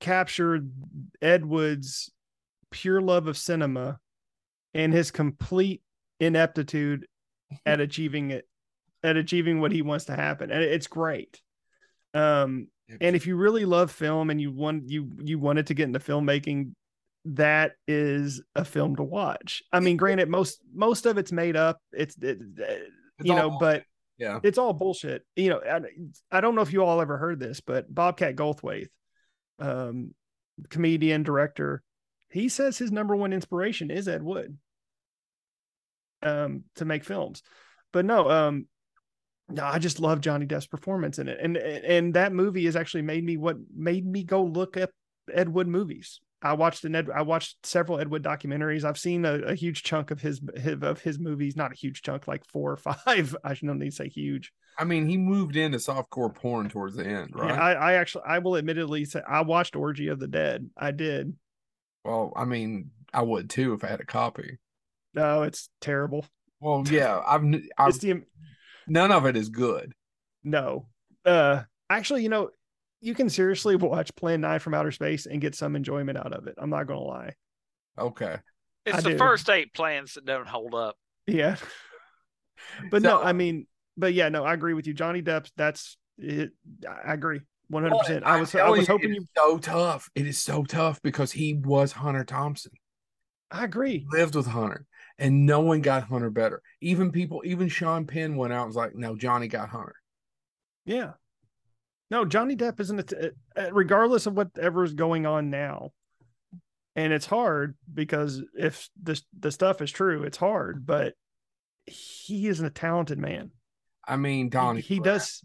Speaker 1: capture Ed Wood's pure love of cinema and his complete ineptitude at achieving it, at achieving what he wants to happen, and it's great. Um, and if you really love film and you want you you wanted to get into filmmaking, that is a film to watch. I mean, granted, most most of it's made up. It's it,
Speaker 2: It's
Speaker 1: you
Speaker 2: all
Speaker 1: know, but
Speaker 2: yeah.
Speaker 1: it's all bullshit. You know, I, I don't know if you all ever heard this, but Bobcat Goldthwait, um, comedian, director, he says his number one inspiration is Ed Wood um, to make films. But no, um, no, I just love Johnny Depp's performance in it, and and that movie has actually made me what made me go look up Ed Wood movies. I watched an Ed, I watched several Ed Wood documentaries. I've seen a, a huge chunk of his, his of his movies, not a huge chunk, like four or five. I should not need to say huge.
Speaker 2: I mean, he moved into softcore porn towards the end, right?
Speaker 1: Yeah, I, I actually, I will admittedly say, I watched Orgy of the Dead. I did.
Speaker 2: well, I mean, I would too if I had a copy.
Speaker 1: No, it's terrible.
Speaker 2: Well, yeah, I've, I've
Speaker 1: the
Speaker 2: none of it is good.
Speaker 1: no. Uh, actually, you know, you can seriously watch Plan Nine from Outer Space and get some enjoyment out of it. I'm not gonna lie.
Speaker 2: Okay.
Speaker 3: It's
Speaker 1: I
Speaker 3: the
Speaker 1: do.
Speaker 3: first eight plans that don't hold up.
Speaker 1: Yeah. but no, I uh, mean, but yeah, no, I agree with you. Johnny Depp, that's it. I agree. 100%. I
Speaker 2: I'm
Speaker 1: was, I
Speaker 2: telling
Speaker 1: was hoping you,
Speaker 2: so tough. It is so tough because he was Hunter Thompson.
Speaker 1: I agree.
Speaker 2: lived with Hunter, and no one got Hunter better. Even people, even Sean Penn went out and was like, "No, Johnny got Hunter."
Speaker 1: Yeah. No, Johnny Depp isn't, a, uh, regardless of whatever's going on now. And it's hard because if this the stuff is true, it's hard, but he isn't a talented man.
Speaker 2: I mean,
Speaker 1: He,
Speaker 2: Donnie.
Speaker 1: he does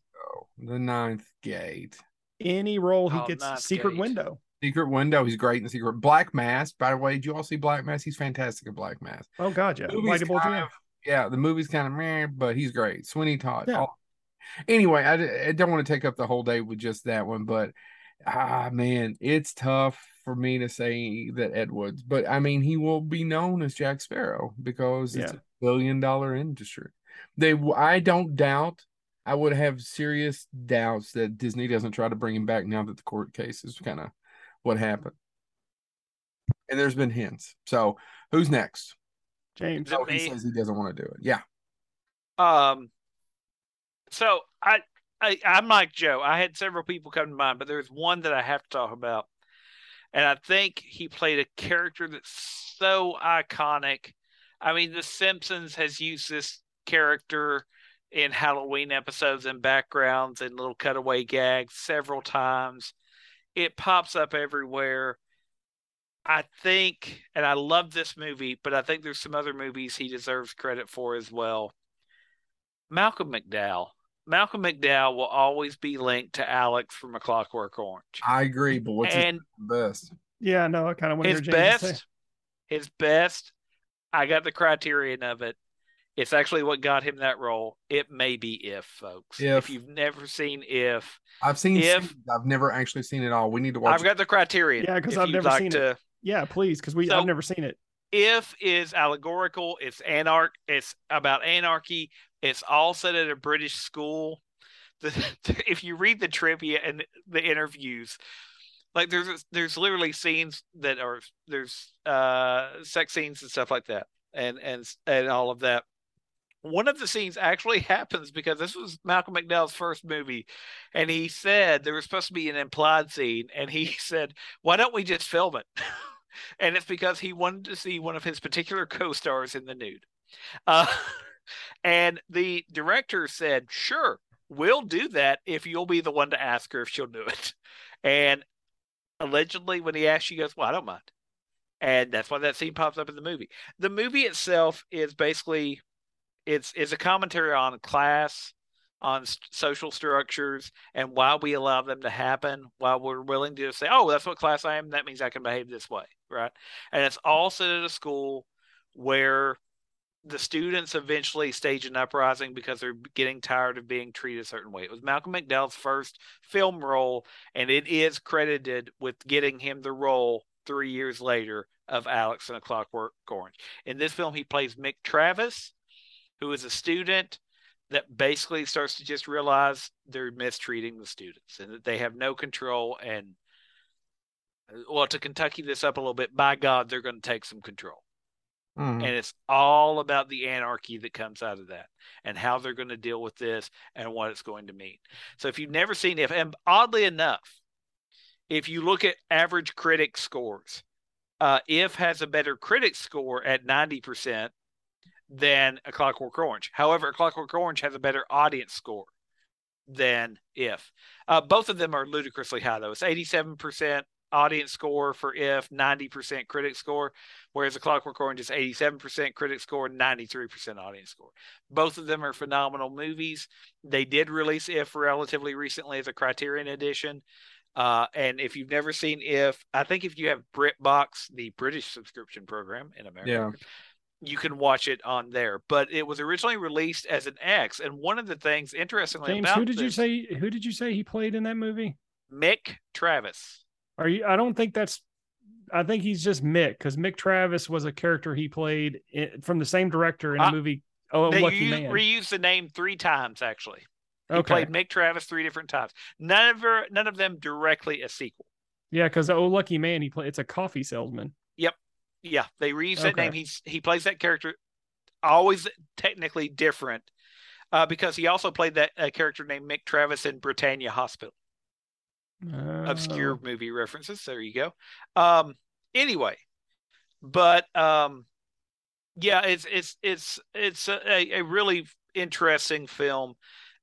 Speaker 2: Brasco, the Ninth Gate,
Speaker 1: any role he
Speaker 3: Oh,
Speaker 1: gets secret
Speaker 3: Gate.
Speaker 1: window.
Speaker 2: Secret Window. He's great in the Secret. Black Mass. By the way, did you all see Black Mass? He's fantastic in Black Mass.
Speaker 1: Oh god, yeah.
Speaker 2: movie's kind
Speaker 1: yeah.
Speaker 2: of- yeah, the movie's kind of meh, but he's great. Sweeney Todd.
Speaker 1: Yeah.
Speaker 2: all- Anyway, I, I don't want to take up the whole day with just that one, but ah, man, it's tough for me to say that Ed Woods, but I mean, he will be known as Jack Sparrow because it's a billion dollar industry. They, I don't doubt. I would have serious doubts that Disney doesn't try to bring him back now that the court case is kind of what happened. And there's been hints. So, who's next?
Speaker 1: James.
Speaker 2: Oh, he says he doesn't want to do it. Yeah.
Speaker 3: Um, so I, I, I'm like Joe. I had several people come to mind, but there's one that I have to talk about, and I think he played a character that's so iconic. I mean, The Simpsons has used this character in Halloween episodes and backgrounds and little cutaway gags several times. It pops up everywhere. I think, and I love this movie, but I think there's some other movies he deserves credit for as well. Malcolm McDowell. Malcolm McDowell will always be linked to Alex from A Clockwork Orange.
Speaker 2: I agree, but what's
Speaker 3: and
Speaker 2: his best?
Speaker 1: Yeah, no, I kind of want to
Speaker 3: his
Speaker 1: hear James say.
Speaker 3: best, his best, I got the criterion of it. It's actually what got him that role. It may be if, folks.
Speaker 2: If.
Speaker 3: if you've never seen if,
Speaker 2: I've seen.
Speaker 3: If-
Speaker 2: scenes. I've never actually seen it all. We need to watch.
Speaker 3: I've got the criterion.
Speaker 1: Yeah,
Speaker 3: because
Speaker 1: I've never
Speaker 3: like
Speaker 1: seen
Speaker 3: to,
Speaker 1: it. Yeah, please, because we
Speaker 3: So-
Speaker 1: I've never seen it.
Speaker 3: if is allegorical it's anarch it's about anarchy it's all set at a british school the, if you read the trivia and the interviews like there's there's literally scenes that are there's uh sex scenes and stuff like that and and and all of that one of the scenes actually happens because this was Malcolm McDowell's first movie, and he said there was supposed to be an implied scene, and he said, "Why don't we just film it?" and it's because he wanted to see one of his particular co-stars in the nude. Uh, and the director said, "Sure, we'll do that if you'll be the one to ask her if she'll do it." And allegedly, when he asked, she goes, "Well, I don't mind." And that's why that scene pops up in the movie. The movie itself is basically it's it's a commentary on class, on social structures, and why we allow them to happen. Why we're willing to say, "Oh, that's what class I am. That means I can behave this way," right? And it's all set at a school where the students eventually stage an uprising because they're getting tired of being treated a certain way. It was Malcolm McDowell's first film role, and it is credited with getting him the role three years later of Alex in A Clockwork Orange. In this film, he plays Mick Travis, who is a student that basically starts to just realize they're mistreating the students and that they have no control. And uh, well, to Kentucky this up a little bit, by God, they're going to take some control. Mm-hmm. And it's all about the anarchy that comes out of that and how they're going to deal with this and what it's going to mean. So if you've never seen it, and oddly enough, if you look at average critic scores, uh, If has a better critic score at 90% than A Clockwork Orange. However, A Clockwork Orange has a better audience score than If. Uh, both of them are ludicrously high, though. It's 87% audience score for If, 90% critic score, whereas A Clockwork Orange is 87% critic score, 93% audience score. Both of them are phenomenal movies. They did release If relatively recently as a Criterion edition. Uh, and if you've never seen If, I think if you have BritBox, the British subscription program in America, yeah. you can watch it on there. But it was originally released as an X, and one of the things interestingly
Speaker 1: James,
Speaker 3: about
Speaker 1: who did
Speaker 3: this,
Speaker 1: you say who did you say he played in that movie?
Speaker 3: Mick Travis.
Speaker 1: Are you? I don't think that's. I think he's just Mick because Mick Travis was a character he played in, from the same director in a uh, movie. Oh,
Speaker 3: they
Speaker 1: Lucky Man.
Speaker 3: reused the name three times actually. He
Speaker 1: okay.
Speaker 3: played Mick Travis three different times. None of her, none of them directly a sequel.
Speaker 1: Yeah, because oh lucky man, he play it's a coffee salesman.
Speaker 3: Yep. Yeah, they reused that okay. name. He's he plays that character always technically different uh, because he also played that a character named Mick Travis in Britannia Hospital.
Speaker 1: Oh.
Speaker 3: Obscure movie references. There you go. Um. Anyway, but um, yeah, it's it's it's it's a, a really interesting film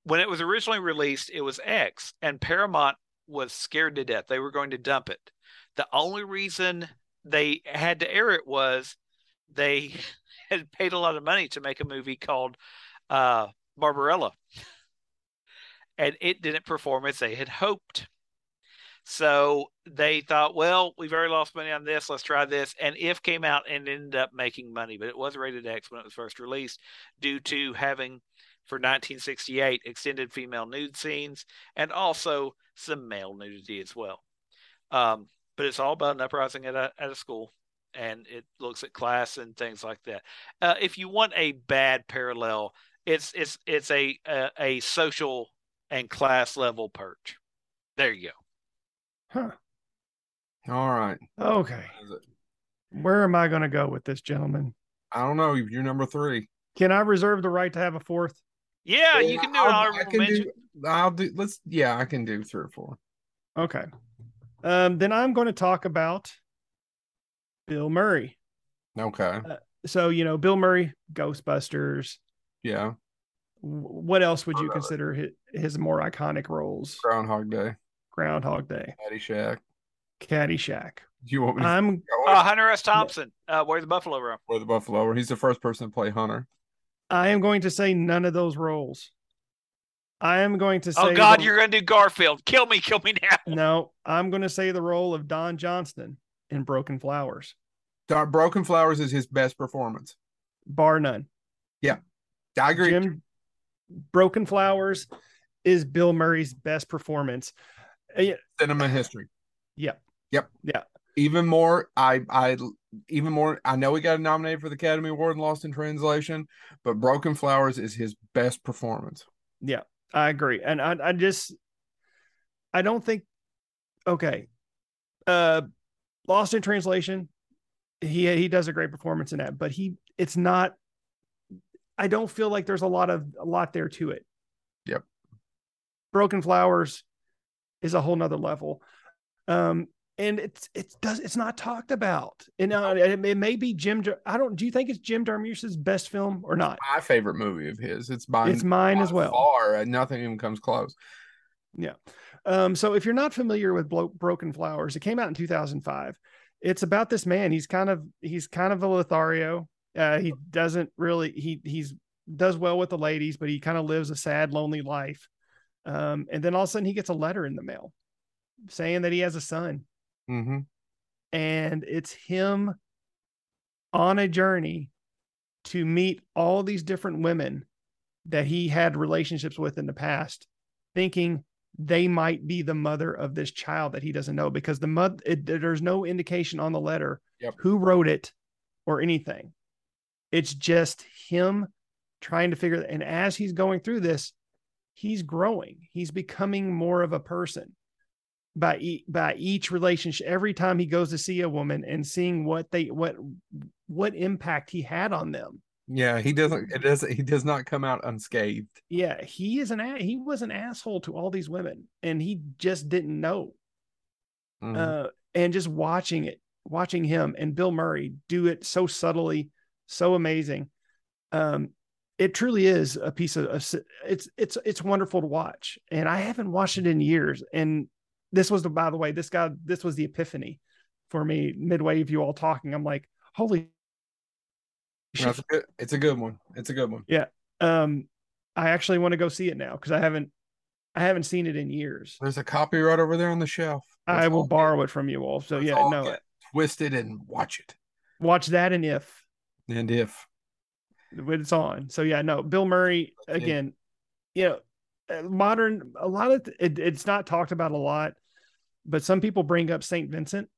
Speaker 3: when it was originally released, it was X, and Paramount was scared to death. They were going to dump it. The only reason they had to air it was they had paid a lot of money to make a movie called uh, Barbarella, and it didn't perform as they had hoped. So they thought, well, we've already lost money on this. Let's try this. And If came out and ended up making money, but it was rated X when it was first released due to having for 1968 extended female nude scenes and also some male nudity as well. Um, but it's all about an uprising at a, at a school and it looks at class and things like that. Uh, if you want a bad parallel, it's it's it's a, a, a social and class level purge. There you go.
Speaker 1: Huh.
Speaker 2: All right.
Speaker 1: Okay. Where am I going to go with this, gentleman?
Speaker 2: I don't know. You're number three.
Speaker 1: Can I reserve the right to have a fourth?
Speaker 3: Yeah, you can do I'll, honorable I can mention.
Speaker 2: Do, I'll do. Let's. Yeah, I can do three or four.
Speaker 1: Okay. Um, then I'm going to talk about Bill Murray.
Speaker 2: Okay.
Speaker 1: Uh, so you know Bill Murray, Ghostbusters.
Speaker 2: Yeah.
Speaker 1: What else would you consider his, his more iconic roles?
Speaker 2: Groundhog Day.
Speaker 1: Groundhog Day.
Speaker 2: Caddyshack.
Speaker 1: Caddyshack.
Speaker 2: Do you want me?
Speaker 1: To I'm
Speaker 3: uh, Hunter S. Thompson. Uh, where the Buffalo Room.
Speaker 2: Where the Buffalo Roam. He's the first person to play Hunter.
Speaker 1: I am going to say none of those roles. I am going to oh, say.
Speaker 3: Oh God, the, you're going to do Garfield. Kill me, kill me now.
Speaker 1: No, I'm going to say the role of Don Johnston in Broken Flowers.
Speaker 2: Don, Broken Flowers is his best performance,
Speaker 1: bar none.
Speaker 2: Yeah, I agree.
Speaker 1: Jim, Broken Flowers is Bill Murray's best performance.
Speaker 2: Uh, Cinema history.
Speaker 1: Yep.
Speaker 2: Yep.
Speaker 1: Yeah.
Speaker 2: Even more, I I even more. I know he got nominated for the Academy Award and Lost in Translation, but Broken Flowers is his best performance.
Speaker 1: Yeah, I agree, and I I just I don't think okay. Uh, Lost in Translation, he he does a great performance in that, but he it's not. I don't feel like there's a lot of a lot there to it.
Speaker 2: Yep.
Speaker 1: Broken Flowers is a whole nother level. Um, and it's it's does it's not talked about. And uh, it, it, may be Jim. I don't. Do you think it's Jim Jarmusch's best film or not?
Speaker 2: My favorite movie of his. It's mine.
Speaker 1: It's mine as well.
Speaker 2: Far, nothing even comes close.
Speaker 1: Yeah. Um. So if you're not familiar with Blo- Broken Flowers, it came out in 2005. It's about this man. He's kind of he's kind of a Lothario. Uh, he doesn't really he he's does well with the ladies, but he kind of lives a sad, lonely life. Um, and then all of a sudden he gets a letter in the mail saying that he has a son
Speaker 2: Mm-hmm.
Speaker 1: And it's him on a journey to meet all these different women that he had relationships with in the past, thinking they might be the mother of this child that he doesn't know because the mother there's no indication on the letter
Speaker 2: yep.
Speaker 1: who wrote it or anything. It's just him trying to figure and as he's going through this, he's growing. He's becoming more of a person by e- by each relationship every time he goes to see a woman and seeing what they what what impact he had on them
Speaker 2: Yeah, he doesn't. It doesn't. He does not come out unscathed.
Speaker 1: yeah he is an he was an asshole to all these women and he just didn't know
Speaker 2: Mhm.
Speaker 1: uh and just watching it watching him and bill murray do it so subtly so amazing um it truly is a piece of, of it's it's it's wonderful to watch and i haven't watched it in years and this was the by the way this guy this was the epiphany for me midway of you all talking i'm like holy
Speaker 2: No, it's, a good, it's a good one. It's a good one.
Speaker 1: Yeah um i actually want to go see it now because i haven't i haven't seen it in years
Speaker 2: There's a copy right over there on the shelf.
Speaker 1: i
Speaker 2: Let's
Speaker 1: will borrow it from you all so
Speaker 2: let's
Speaker 1: yeah no
Speaker 2: twist it and watch it.
Speaker 1: watch that and if
Speaker 2: And if
Speaker 1: when it's on. So yeah, no, Bill Murray again. You know, uh, modern a lot of it, it's not talked about a lot, but some people bring up Saint Vincent,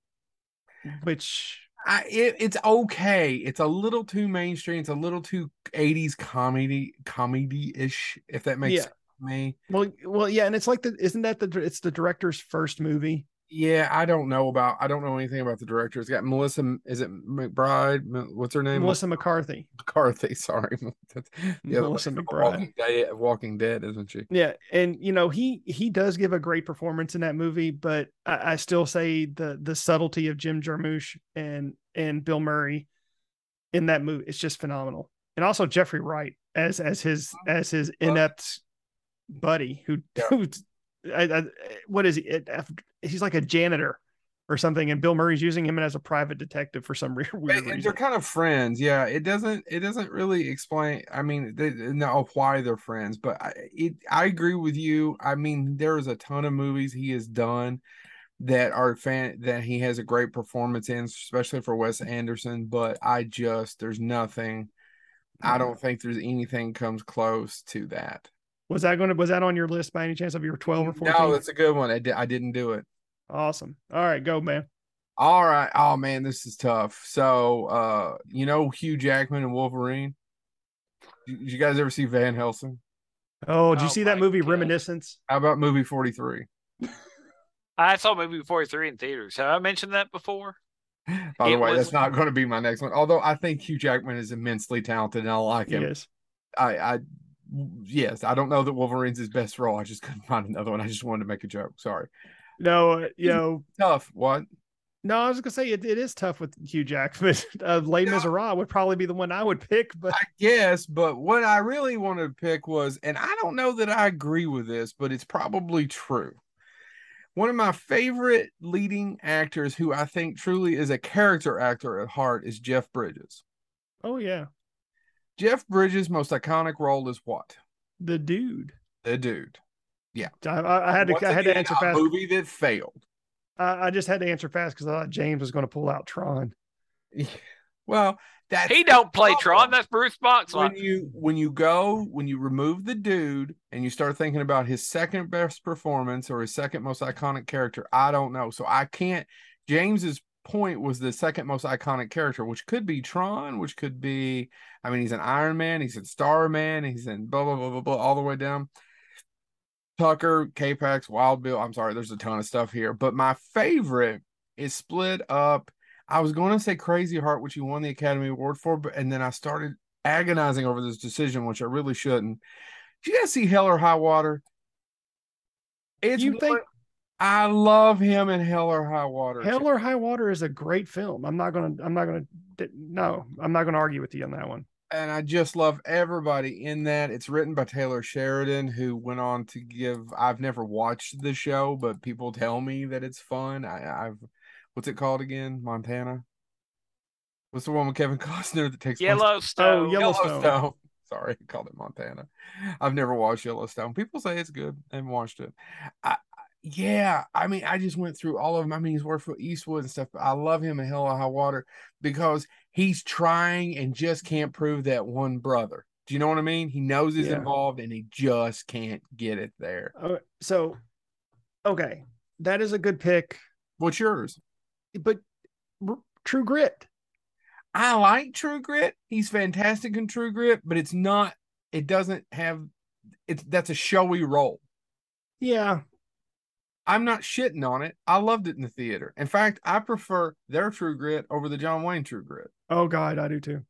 Speaker 1: which
Speaker 2: I, it, it's okay. It's a little too mainstream. It's a little too 80s comedy comedy ish. If that makes
Speaker 1: Yeah.
Speaker 2: sense me.
Speaker 1: well, well, yeah, and it's like the isn't that the it's the director's first movie?
Speaker 2: Yeah, I don't know about. I don't know anything about the director. It's got Melissa. Is it McBride? What's her name?
Speaker 1: Melissa McCarthy.
Speaker 2: McCarthy. Sorry,
Speaker 1: Melissa McBride.
Speaker 2: Walking Dead, Walking Dead, isn't she?
Speaker 1: Yeah, and you know he he does give a great performance in that movie, but I, I still say the the subtlety of Jim Jarmusch and and Bill Murray in that movie it's just phenomenal, and also Jeffrey Wright as as his uh, as his uh, inept buddy who
Speaker 2: Yeah.
Speaker 1: who I, I, what is he? It- He's like a janitor or something, and Bill Murray's using him as a private detective for some weird, weird
Speaker 2: And- and
Speaker 1: reason.
Speaker 2: they're kind of friends. Yeah, it doesn't. It doesn't really explain. I mean, they know why they're friends, but I, it, I agree with you. I mean, there's a ton of movies he has done that are fan that he has a great performance in, especially for Wes Anderson. But I just there's nothing. I hmm. don't think there's anything comes close to that.
Speaker 1: Was that going to was that on your list by any chance of your twelve or fourteen?
Speaker 2: No, that's a good one. I, di- I didn't do it.
Speaker 1: awesome. All right, go man.
Speaker 2: All right. Oh man, this is tough. So, uh, you know Hugh Jackman and Wolverine. Did you guys ever see Van Helsing?
Speaker 1: Oh, did you
Speaker 3: Oh
Speaker 1: see that movie
Speaker 3: God.
Speaker 1: Reminiscence?
Speaker 2: How about movie 43?
Speaker 3: I saw movie 43 in theaters. Have I mentioned that before?
Speaker 2: By the
Speaker 3: It
Speaker 2: way,
Speaker 3: was-
Speaker 2: that's not going to be my next one. Although I think Hugh Jackman is immensely talented and I like him.
Speaker 1: Yes.
Speaker 2: I, I, yes, I don't know that Wolverine's his best role. I just couldn't find another one. I just wanted to make a joke. Sorry.
Speaker 1: No, uh, you know,
Speaker 2: Tough. What?
Speaker 1: no, I was gonna say it, it is tough with Hugh Jackman. Uh, Les
Speaker 2: No.
Speaker 1: Miserables would probably be the one I would pick, but
Speaker 2: I guess, but what I really wanted to pick was, and I don't know that I agree with this, but it's probably true. One of my favorite leading actors who I think truly is a character actor at heart is Jeff Bridges.
Speaker 1: oh yeah,
Speaker 2: Jeff Bridges' most iconic role is what?
Speaker 1: the dude.
Speaker 2: The dude.
Speaker 1: Yeah, I I had to
Speaker 2: Once
Speaker 1: I had to answer
Speaker 2: a
Speaker 1: fast.
Speaker 2: movie that failed.
Speaker 1: I, I just had to answer fast because I thought James was going to pull out Tron.
Speaker 2: Well, that's
Speaker 3: He don't play
Speaker 2: problem.
Speaker 3: Tron. That's Bruce Boxleitner.
Speaker 2: when you when you go when you remove the dude and you start thinking about his second best performance or his second most iconic character i don't know so i can't james's point was the second most iconic character which could be tron which could be i mean he's an iron man he's in starman he's in blah blah blah blah blah all the way down tucker K-PAX wild bill i'm sorry there's a ton of stuff here but my favorite is split up i was going to say crazy heart which he won the academy award for but and then i started agonizing over this decision, which I really shouldn't. Did you guys see Hell or High Water? It's
Speaker 1: You think-
Speaker 2: I love him in Hell or High Water.
Speaker 1: Hell or High Water is a great film. I'm not gonna. I'm not gonna. No, I'm not gonna argue with you on that one.
Speaker 2: and I just love everybody in that. It's written by Taylor Sheridan, who went on to give. I've never watched the show, but people tell me that it's fun. I, I've what's it called again? Montana. What's the one with Kevin Costner that takes
Speaker 3: Yellowstone.
Speaker 1: Oh, Yellowstone.
Speaker 2: Yellowstone. Sorry, I called it Montana. I've never watched Yellowstone. People say it's good. I haven't watched it. I, I- yeah, I mean, I just went through all of them. I mean, he's worked for Eastwood and stuff, but I love him in Hell or High Water because he's trying and just can't prove that one brother. Do you know what I mean? He knows he's
Speaker 1: Yeah.
Speaker 2: involved and he just can't get it there.
Speaker 1: Uh, so, okay, that is a good pick.
Speaker 2: What's yours?
Speaker 1: But R- True Grit.
Speaker 2: I like True Grit. He's fantastic in True Grit, but it's not. It doesn't have. It's that's a showy role.
Speaker 1: Yeah.
Speaker 2: I'm not shitting on it. I loved it in the theater. In fact, I prefer their True Grit over the John Wayne True Grit.
Speaker 1: Oh God, I do too.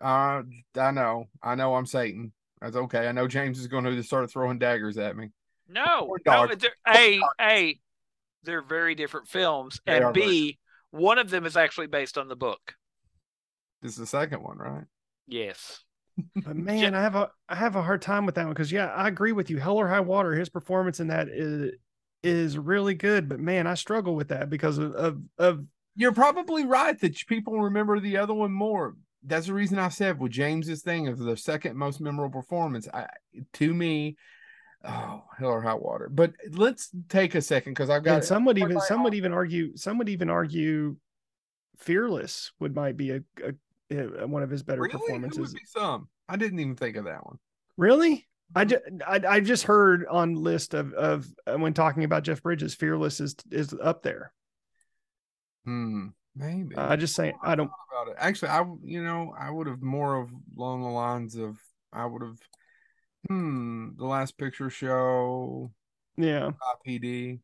Speaker 2: Uh, I know, I know, I'm Satan. That's okay. I know James is going to start throwing daggers at me.
Speaker 3: No, no. A, A, they're very different films, they and B, very... one of them is actually based on the book.
Speaker 2: This is the second one, right?
Speaker 3: Yes.
Speaker 1: But man, I have a I have a hard time with that one because yeah, I agree with you. Hell or High Water, his performance in that is is really good. But man, I struggle with that because of of, of
Speaker 2: you're probably right that people remember the other one more. That's the reason I said with James's thing of the second most memorable performance. I, to me, oh hell or hot water. But let's take a second because I've got
Speaker 1: and some would even some would even argue some would even argue Fearless would might be a, a, a one of his better
Speaker 2: really?
Speaker 1: performances.
Speaker 2: some. I didn't even think of that one.
Speaker 1: Really? I just I, I just heard on list of of uh, when talking about Jeff Bridges, Fearless is is up there.
Speaker 2: Hmm. Maybe.
Speaker 1: Uh, I just saying I don't
Speaker 2: about it. Actually, I you know I would have more of along the lines of I would have hmm the last picture show.
Speaker 1: Yeah.
Speaker 2: PD.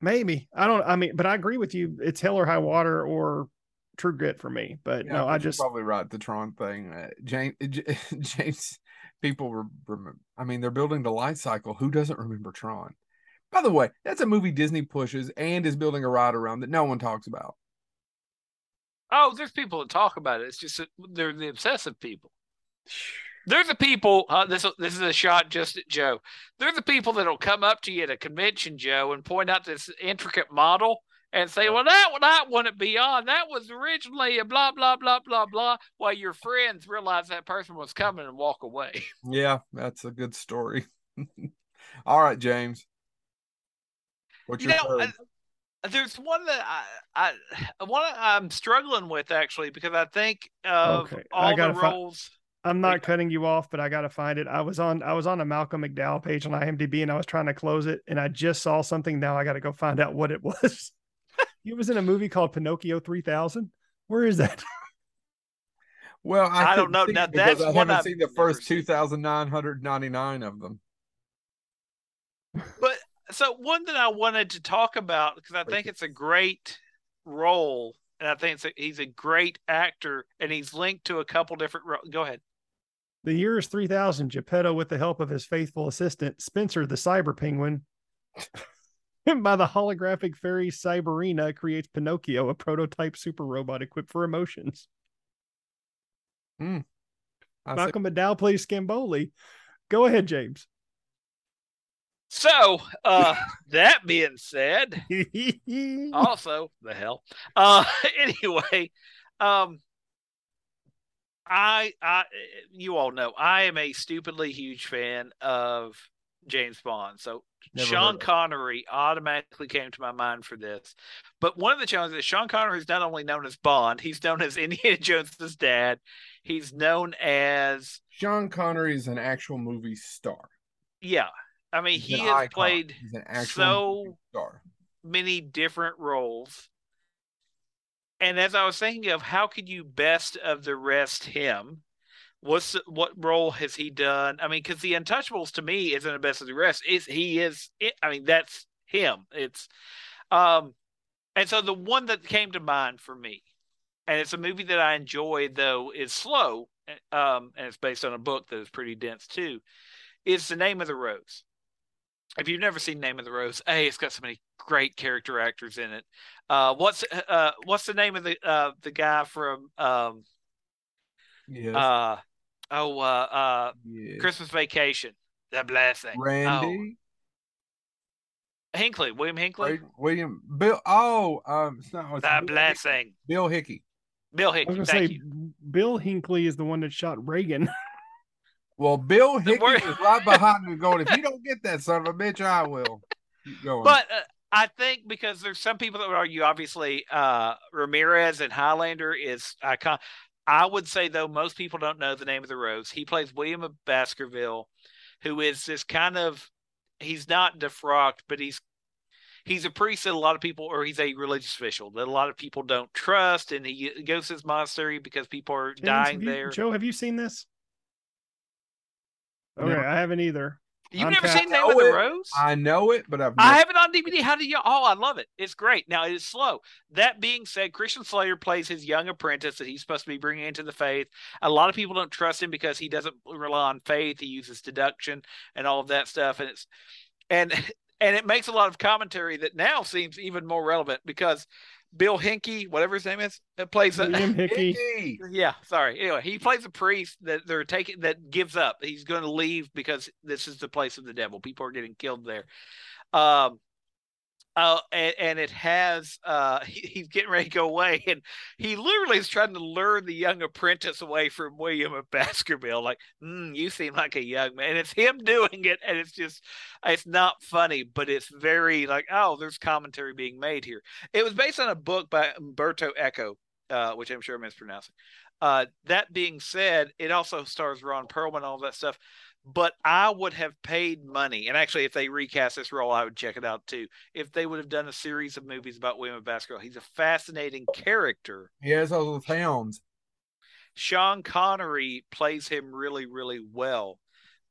Speaker 1: Maybe I don't. I mean, but I agree with you. It's hell or high water or True Grit for me. But yeah, no, I just
Speaker 2: probably right. The Tron thing, uh, James. James. People remember. I mean, they're building the light cycle. Who doesn't remember Tron? By the way, that's a movie Disney pushes and is building a ride around that no one talks about.
Speaker 3: Oh, there's people that talk about it. It's just they're the obsessive people. There's the people. Uh, this this is a shot just at Joe. They're the people that'll come up to you at a convention, Joe, and point out this intricate model and say, "Well, that one, that wouldn't be on. That was originally a blah blah blah blah blah." While your friends realize that person was coming and walk away.
Speaker 2: Yeah, that's a good story. All right, James.
Speaker 3: What's you your know, uh, there's one that I, I one I'm struggling with actually because I think of okay. all the roles.
Speaker 1: Fi- I'm not cutting you off, but I gotta find it. I was on I was on a Malcolm McDowell page on IMDb and I was trying to close it and I just saw something. Now I got to go find out what it was. He was in a movie called Pinocchio 3000. Where is that?
Speaker 2: Well, I,
Speaker 3: I don't know. Now that's
Speaker 2: I
Speaker 3: haven't
Speaker 2: seen the first 2,999 of them.
Speaker 3: But so one that I wanted to talk about because I think it's a great role, and I think a, he's a great actor, and he's linked to a couple different. Ro- Go ahead.
Speaker 1: The year is 3000. Geppetto, with the help of his faithful assistant Spencer, the cyber penguin, by the holographic fairy Cyberina, creates Pinocchio, a prototype super robot equipped for emotions.
Speaker 2: Hmm.
Speaker 1: Malcolm McDowell plays Scamboli. Go ahead, James.
Speaker 3: So, uh, that being said, also the hell. Uh, anyway, um, I, I, you all know I am a stupidly huge fan of James Bond. So Never Sean Connery automatically came to my mind for this. But one of the challenges is Sean Connery is not only known as Bond, he's known as Indiana Jones's dad. He's known as
Speaker 2: Sean Connery is an actual movie star.
Speaker 3: Yeah, I mean, He's he has icon. played so star. many different roles. And as I was thinking of how could you best of the rest him? What's what role has he done? I mean, because the Untouchables to me isn't the best of the rest. Is he is? I mean, that's him. It's, um, and so the one that came to mind for me, and it's a movie that I enjoy though is slow, um, and it's based on a book that is pretty dense too. Is the name of the rose? if you've never seen Name of the Rose, hey, it's got so many great character actors in it. Uh, what's uh, what's the name of the uh, the guy from um,
Speaker 2: yes.
Speaker 3: uh, oh uh, uh, yes. Christmas Vacation? The blessing,
Speaker 2: Randy.
Speaker 3: Oh. Hinckley, William Hinkley.
Speaker 2: William Bill. Oh, um, it's not.
Speaker 3: It's the Bill blessing,
Speaker 2: Hickey. Bill Hickey.
Speaker 3: Bill Hickey. I was gonna say
Speaker 1: you. Bill Hinkley is the one that shot Reagan.
Speaker 2: Well, Bill Hickey is right behind me going, if you don't get that son of a bitch, I will. Keep going.
Speaker 3: But uh, I think because there's some people that would argue, obviously, uh, Ramirez and Highlander is icon. I would say, though, most people don't know the name of the rose. He plays William of Baskerville, who is this kind of, he's not defrocked, but he's he's a priest that a lot of people, or he's a religious official that a lot of people don't trust, and he goes to his monastery because people are James, dying
Speaker 1: you,
Speaker 3: there.
Speaker 1: Joe, have you seen this? Okay, Never. I haven't either.
Speaker 3: You've never seen Name
Speaker 2: know
Speaker 3: of the
Speaker 2: it.
Speaker 3: Rose?
Speaker 2: I know it, but I've
Speaker 3: I have it on DVD. How do you? Oh, I love it. It's great. Now it is slow. That being said, Christian Slater plays his young apprentice that he's supposed to be bringing into the faith. A lot of people don't trust him because he doesn't rely on faith. He uses deduction and all of that stuff, and it's and and it makes a lot of commentary that now seems even more relevant because Bill Hinkey, whatever his name is, uh, plays a,
Speaker 1: William Hickey.
Speaker 2: Hickey.
Speaker 3: yeah, sorry. Anyway, he plays a priest that they're taking that gives up. He's going to leave because this is the place of the devil. People are getting killed there. Um, uh, and, and it has uh, he, he's getting ready to go away, and he literally is trying to lure the young apprentice away from William of Baskerville. Like, mm, you seem like a young man. And it's him doing it, and it's just it's not funny, but it's very like, oh, there's commentary being made here. It was based on a book by Umberto Eco, uh, which I'm sure I'm mispronouncing. Uh, that being said, it also stars Ron Perlman, all that stuff. But I would have paid money, and actually, if they recast this role, I would check it out too. If they would have done a series of movies about William of Baskerville, he's a fascinating character.
Speaker 2: He has all those hounds.
Speaker 3: Sean Connery plays him really, really well.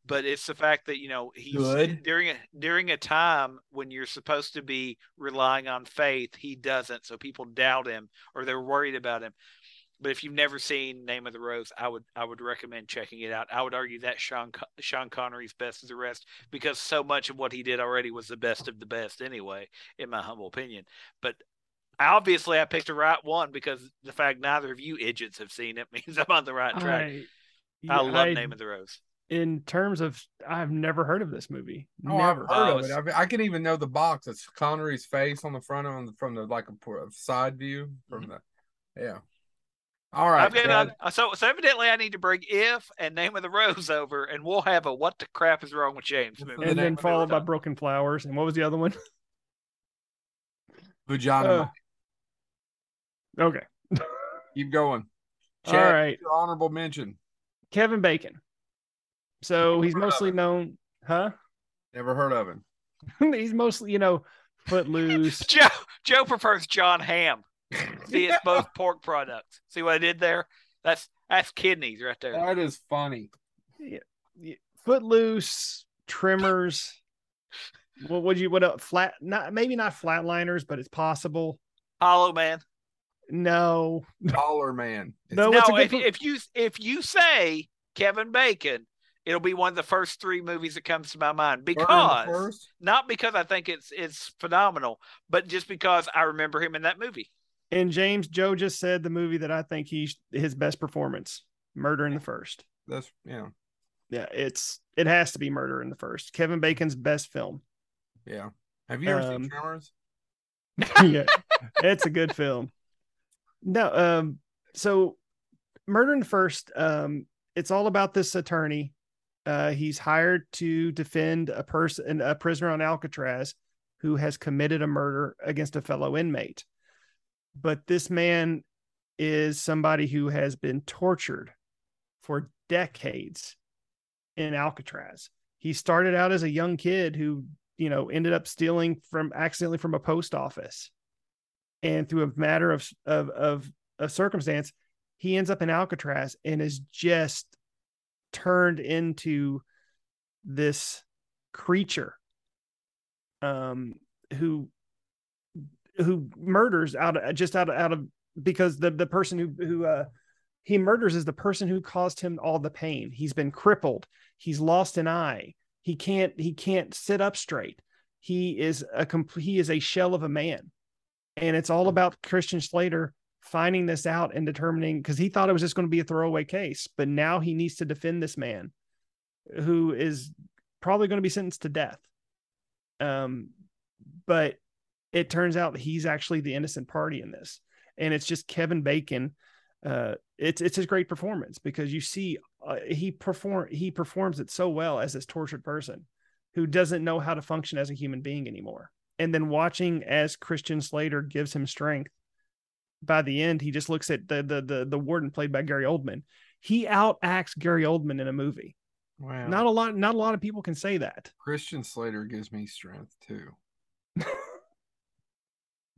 Speaker 3: But it's the fact that you know he's
Speaker 2: Good.
Speaker 3: during a during a time when you're supposed to be relying on faith, he doesn't. So people doubt him or they're worried about him. But if you've never seen Name of the Rose, I would I would recommend checking it out. I would argue that Sean Con- Sean Connery's best of the rest because so much of what he did already was the best of the best anyway, in my humble opinion. But obviously, I picked the right one because the fact neither of you idiots have seen it means I'm on the right track.
Speaker 1: I,
Speaker 3: I, love
Speaker 1: I-
Speaker 3: Name of the Rose.
Speaker 1: In terms of, I've never heard of this movie.
Speaker 2: Oh,
Speaker 1: never.
Speaker 2: I've heard
Speaker 3: Oh,
Speaker 2: of it.
Speaker 3: it's-
Speaker 2: I, I can even know the box. It's Connery's face on the front of it from the like a por- side view from mm-hmm. the yeah. All right,
Speaker 3: I've got
Speaker 2: Chad.
Speaker 3: on, so so evidently I need to bring if and Name of the Rose over, and we'll have a what the crap is wrong with James movie.
Speaker 2: the
Speaker 1: and then followed by Broken Flowers. And what was the other one?
Speaker 2: vagina.
Speaker 1: Uh, okay.
Speaker 2: Keep going.
Speaker 1: All
Speaker 2: Chad,
Speaker 1: right.
Speaker 2: your honorable mention.
Speaker 1: Kevin Bacon. So he's
Speaker 2: Never heard of
Speaker 1: mostly known, huh?
Speaker 2: Never heard of him.
Speaker 1: he's mostly, you know, Footloose.
Speaker 3: Joe Joe prefers Jon Hamm. See, it's both pork products. See what I did there? That's that's kidneys right there.
Speaker 2: That is funny.
Speaker 1: Footloose, Tremors. What would you? What a flat? Not maybe not flatliners, but it's possible.
Speaker 3: Hollow Man.
Speaker 1: No,
Speaker 2: Dollar man.
Speaker 1: No,
Speaker 3: no,
Speaker 1: it's a good
Speaker 3: if,
Speaker 1: pro-
Speaker 3: if you if you say Kevin Bacon, it'll be one of the first three movies that comes to my mind because not because I think it's it's phenomenal, but just because I remember him in that movie.
Speaker 1: And James Joe just said the movie that I think he's his best performance, Murder in the First.
Speaker 2: That's yeah,
Speaker 1: Yeah, it's it has to be Murder in the First. Kevin Bacon's best film.
Speaker 2: yeah. Have you ever
Speaker 1: Um,
Speaker 2: seen Tremors?
Speaker 1: yeah, it's a good film. No, um, so Murder in the First, um, it's all about this attorney. Uh, he's hired to defend a person, a prisoner on Alcatraz, who has committed a murder against a fellow inmate. But this man is somebody who has been tortured for decades in Alcatraz. He started out as a young kid who, you know, ended up stealing from accidentally from a post office and through a matter of of of, circumstance, he ends up in Alcatraz and is just turned into this creature, um, who who murders out of just out of out of because the the person who who uh he murders is the person who caused him all the pain. He's been crippled. He's lost an eye. He can't he can't sit up straight. He is a complete he is a shell of a man and it's all about Christian Slater finding this out and determining because he thought it was just going to be a throwaway case, but now he needs to defend this man who is probably going to be sentenced to death. Um, but it turns out he's actually the innocent party in this, and it's just Kevin Bacon. Uh, it's it's his great performance because you see uh, he perform he performs it so well as this tortured person who doesn't know how to function as a human being anymore and then watching as Christian Slater gives him strength. By the end, he just looks at the the the, the warden played by Gary Oldman. He outacts Gary Oldman in a movie.
Speaker 2: Wow.
Speaker 1: Not a lot. Not a lot of people can say that.
Speaker 2: Christian Slater gives me strength too.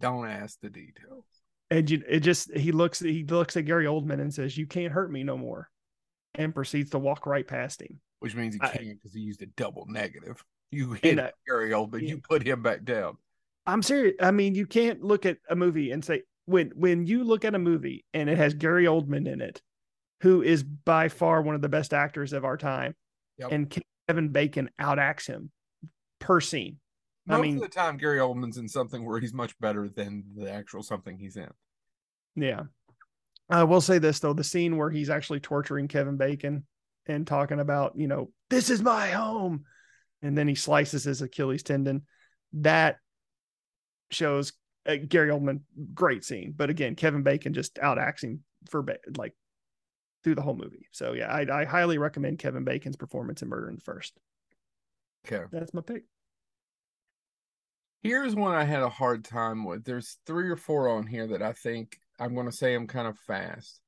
Speaker 2: Don't ask the details.
Speaker 1: And you, it just he looks he looks at Gary Oldman and says, "You can't hurt me no more," and proceeds to walk right past him.
Speaker 2: which means he
Speaker 1: I-
Speaker 2: can't because he used a double negative. You hit
Speaker 1: uh,
Speaker 2: Gary Oldman,
Speaker 1: yeah.
Speaker 2: you put him back down.
Speaker 1: I'm serious. I mean, you can't look at a movie and say when when you look at a movie and it has Gary Oldman in it, who is by far one of the best actors of our time,
Speaker 2: Yep.
Speaker 1: and Kevin Bacon outacts him per scene.
Speaker 2: Most
Speaker 1: I mean,
Speaker 2: of the time, Gary Oldman's in something where he's much better than the actual something he's in.
Speaker 1: yeah. I will say this though: the scene where he's actually torturing Kevin Bacon and talking about, you know, this is my home, and then he slices his Achilles tendon. That shows uh, Gary Oldman great scene, but again, Kevin Bacon just outacts him for like through the whole movie. So yeah, I, I highly recommend Kevin Bacon's performance in Murder in the First.
Speaker 2: Okay.
Speaker 1: That's my pick.
Speaker 2: Here's one I had a hard time with. There's three or four on here that I think I'm going to say them kind of fast.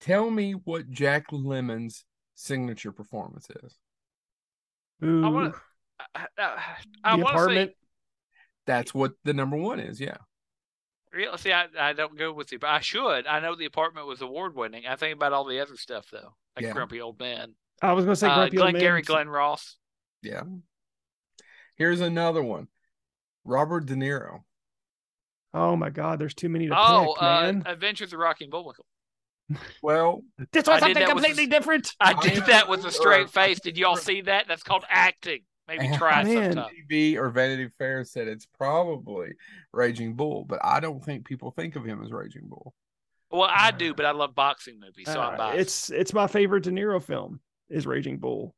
Speaker 2: Tell me what Jack Lemmon's signature performance is.
Speaker 1: Ooh,
Speaker 3: wanna- I, I, I
Speaker 1: the
Speaker 3: want to say,
Speaker 1: apartment.
Speaker 2: That's what the number one is. Yeah.
Speaker 3: real- see, I, I don't go with you, but I should. I know the apartment was award winning. I think about all the other stuff though, like
Speaker 2: Yeah.
Speaker 3: Grumpy Old Man,
Speaker 1: I was going to say
Speaker 3: uh,
Speaker 1: Grumpy Old
Speaker 3: Glenn
Speaker 1: Man.
Speaker 3: Gary, Glenn Ross.
Speaker 2: Yeah. Here's another one. Robert De Niro.
Speaker 1: Oh my God, there's too many to
Speaker 3: Oh,
Speaker 1: pick,
Speaker 3: uh,
Speaker 1: man.
Speaker 3: Adventures of Rocky and Bullwinkle.
Speaker 2: Well,
Speaker 1: this
Speaker 3: I
Speaker 1: was
Speaker 3: did
Speaker 1: something completely
Speaker 3: the-
Speaker 1: different.
Speaker 3: I
Speaker 2: I
Speaker 3: did
Speaker 2: am-
Speaker 3: that with a straight
Speaker 2: or-
Speaker 3: face. Did y'all see that? That's called acting. Maybe try it
Speaker 1: Man.
Speaker 3: sometime.
Speaker 2: TV or Vanity Fair said it's probably Raging Bull, but I don't think people think of him as Raging Bull.
Speaker 3: Well, I do, but I love boxing movies, so I'm
Speaker 1: Uh,
Speaker 3: biased.
Speaker 1: it's it's my favorite De Niro film is Raging Bull.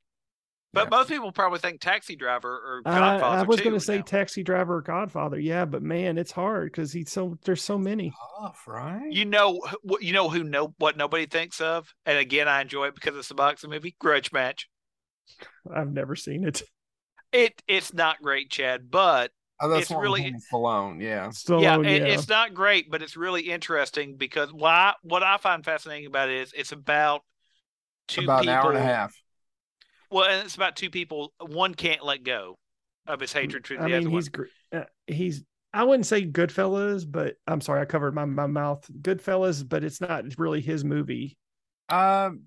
Speaker 3: But
Speaker 2: yeah.
Speaker 3: most people probably think Taxi Driver or
Speaker 1: I,
Speaker 3: Godfather.
Speaker 1: I was
Speaker 3: going
Speaker 1: to say Taxi Driver or Godfather, yeah, but man, it's hard because he's so there's so many.
Speaker 2: Tough, right?
Speaker 3: You know, wh- you know who know what nobody thinks of, and again, I enjoy it because it's a boxing movie. Grudge Match.
Speaker 1: I've never seen it.
Speaker 3: It it's not great, Chad, but
Speaker 2: oh, that's
Speaker 3: it's really-
Speaker 2: with Stallone. Yeah.
Speaker 1: Stallone,
Speaker 3: yeah,
Speaker 1: yeah,
Speaker 3: it's not great, but it's really interesting because why? What I find fascinating about it is it's about two
Speaker 2: About
Speaker 3: people.
Speaker 2: an hour and a half.
Speaker 3: Well, and it's about two people. One can't let go of his hatred to the
Speaker 1: I mean,
Speaker 3: one.
Speaker 1: he's gr- uh, he's. I wouldn't say Goodfellas, but I'm sorry, I covered my my mouth. Goodfellas, but it's not really his movie.
Speaker 2: Um,